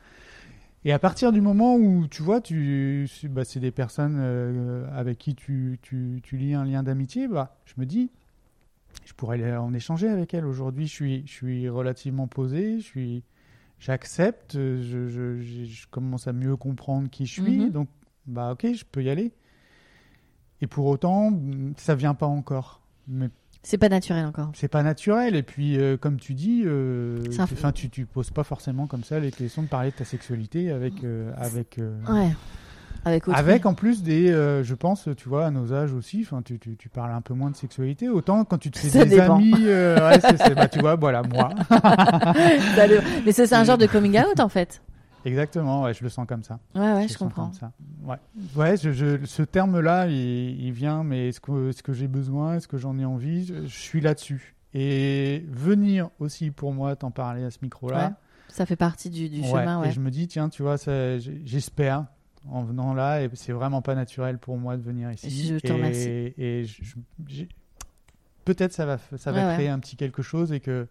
Speaker 2: Et à partir du moment où, tu vois, tu, c'est- bah, c'est des personnes euh, avec qui tu, tu, tu lis un lien d'amitié, bah, je me dis, je pourrais en échanger avec elles. Aujourd'hui, je suis, je suis relativement posé, je suis, j'accepte, euh, je, je, commence à mieux comprendre qui je suis,
Speaker 1: Mhm.
Speaker 2: donc, bah, ok, je peux y aller. Et pour autant, mm, ça vient pas encore. Mais
Speaker 1: C'est pas naturel encore.
Speaker 2: C'est pas naturel. Et puis, euh, comme tu dis, euh, enfin, tu, tu poses pas forcément comme ça les questions de parler de ta sexualité avec, euh, avec,
Speaker 1: Ouais. Avec
Speaker 2: avec en plus des, euh, je pense, tu vois, à nos âges aussi. Tu, tu, tu parles un peu moins de sexualité. Autant quand tu te fais
Speaker 1: Ça
Speaker 2: des
Speaker 1: dépend.
Speaker 2: amis, euh, ouais, bah, tu vois, voilà, moi.
Speaker 1: Mais c'est un genre de coming out en fait.
Speaker 2: Exactement. Ouais, je le sens comme ça.
Speaker 1: Ouais, ouais, je comprends.
Speaker 2: comme ça. Ouais, ouais je, je- ce terme-là, il, il vient, mais est-ce que, est-ce que j'ai besoin Est-ce que j'en ai envie? Je, je suis là-dessus. Et venir aussi pour moi t'en parler à ce micro-là.
Speaker 1: Ouais, Ça fait partie du, du
Speaker 2: Ouais,
Speaker 1: chemin, ouais.
Speaker 2: Et je me dis, tiens, tu vois, j'espère en venant là, et c'est vraiment pas naturel pour moi de venir ici.
Speaker 1: Je te
Speaker 2: et,
Speaker 1: remercie.
Speaker 2: Et je- je- j'ai- peut-être ça va, ça va
Speaker 1: Ouais, ouais.
Speaker 2: créer un petit quelque chose et que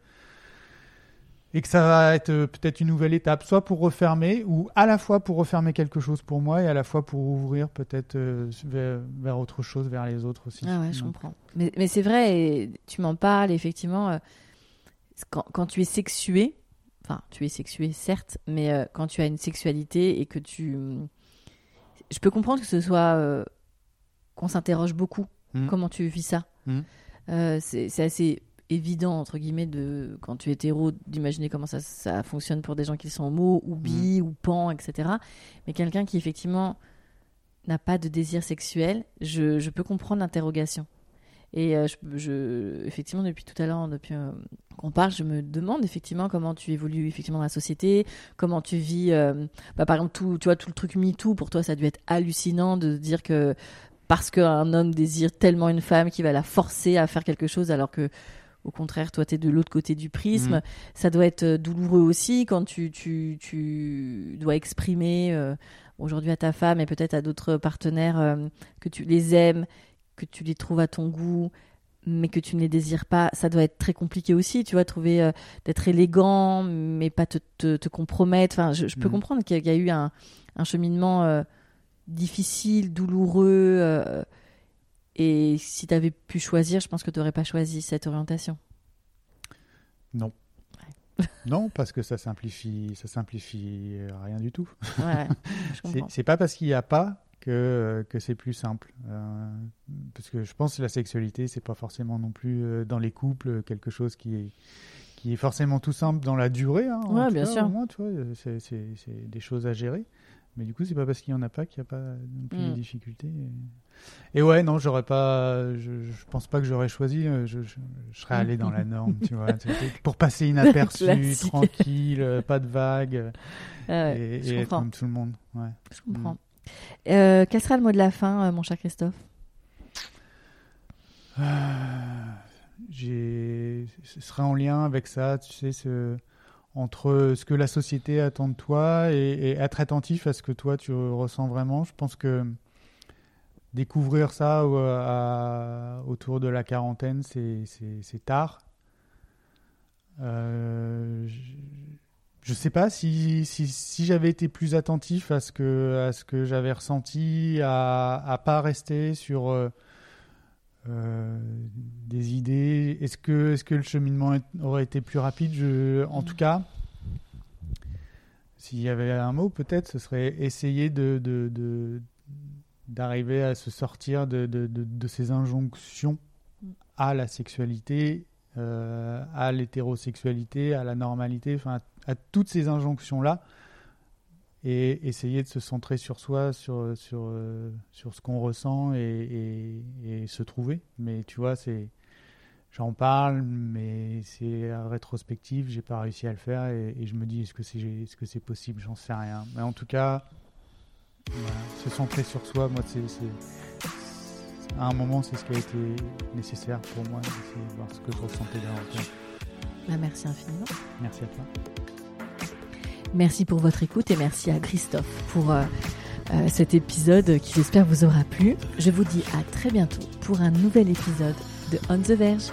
Speaker 2: et que ça va être peut-être une nouvelle étape, soit pour refermer, ou à la fois pour refermer quelque chose pour moi et à la fois pour ouvrir peut-être euh, vers, vers autre chose, vers les autres aussi.
Speaker 1: Ah ouais, je comprends. Mais, mais c'est vrai, et tu m'en parles, effectivement, euh, quand, quand tu es sexué, enfin, tu es sexué, certes, mais euh, quand tu as une sexualité et que tu... Je peux comprendre que ce soit... euh, qu'on s'interroge beaucoup.
Speaker 2: Mm.
Speaker 1: Comment tu vis ça
Speaker 2: Mm.
Speaker 1: Euh, C'est assez évident, entre guillemets, de, quand tu es hétéro, d'imaginer comment ça, ça fonctionne pour des gens qui sont homo, ou bi, ou pan, etc. Mais quelqu'un qui, effectivement, n'a pas de désir sexuel, je, je peux comprendre l'interrogation. Et euh, je, je- effectivement, depuis tout à l'heure, depuis euh, qu'on parle, je me demande effectivement comment tu évolues effectivement dans la société, comment tu vis. euh, bah, par exemple, tout, tu vois, tout le truc MeToo, pour toi, ça a dû être hallucinant de dire que parce qu'un homme désire tellement une femme qu'il va la forcer à faire quelque chose, alors que au contraire, toi, tu es de l'autre côté du prisme.
Speaker 2: Mhm.
Speaker 1: Ça doit être douloureux aussi quand tu, tu, tu dois exprimer euh, aujourd'hui à ta femme et peut-être à d'autres partenaires que tu les aimes, que tu les trouves à ton goût, mais que tu ne les désires pas. Ça doit être très compliqué aussi, tu vois, trouver euh, d'être élégant, mais pas te, te, te compromettre. Enfin, je, je peux
Speaker 2: Mhm.
Speaker 1: comprendre qu'il y a- eu un, un cheminement euh, difficile, douloureux. euh, et si tu avais pu choisir, je pense que tu n'aurais pas choisi cette orientation.
Speaker 2: Non, parce que ça simplifie, ça simplifie rien du tout.
Speaker 1: Ouais,
Speaker 2: c'est pas parce qu'il n'y a pas que, que c'est plus simple. Euh, parce que je pense que la sexualité, c'est pas forcément non plus euh, dans les couples quelque chose qui est, qui est forcément tout simple dans la durée. Hein,
Speaker 1: Ouais, bien
Speaker 2: cas,
Speaker 1: sûr.
Speaker 2: au moins, tu vois, euh, c'est- c'est c'est des choses à gérer. Mais du coup, c'est pas parce qu'il y en a pas qu'il n'y a pas non plus
Speaker 1: Mm.
Speaker 2: de difficultés. Et... et ouais, non, j'aurais pas. Je, je pense pas que j'aurais choisi. euh, Je, je, je serais allé dans la norme, tu vois, pour passer inaperçu, tranquille, euh, pas de vagues,
Speaker 1: Ah ouais,
Speaker 2: et, être comme tout le monde. Ouais.
Speaker 1: Je comprends. Euh, quel sera le mot de la fin, euh, mon cher Christophe?
Speaker 2: Ah, ce sera en lien avec ça tu sais ce entre ce que la société attend de toi et, être attentif à ce que toi tu ressens vraiment. Je pense que découvrir ça à- autour de la quarantaine c'est tard. Euh, je- sais pas si, si, si j'avais été plus attentif à ce que, à ce que j'avais ressenti, à, à pas rester sur euh, euh, des idées. Est-ce que, est-ce que le cheminement est- aurait été plus rapide? Je, En tout cas, s'il y avait un mot, peut-être, ce serait essayer de, de, d'arriver à se sortir de, de, de ces injonctions à la sexualité, euh, à l'hétérosexualité, à la normalité, enfin à, toutes ces injonctions-là, et essayer de se centrer sur soi, sur, sur, euh, sur ce qu'on ressent et, se trouver. Mais tu vois, c'est j'en parle, mais c'est à rétrospective, j'ai pas réussi à le faire, et, je me dis est-ce que c'est possible, j'en sais rien. Mais en tout cas, se centrer sur soi, moi, c'est- à un moment, c'est ce qui a été nécessaire pour moi, d'essayer de voir ce que je ressentais davantage.
Speaker 1: Bah, Merci infiniment.
Speaker 2: Merci à toi.
Speaker 1: Merci pour votre écoute et merci à Christophe pour euh, euh, cet épisode qui j'espère vous aura plu. Je vous dis à très bientôt pour un nouvel épisode de On the Verge.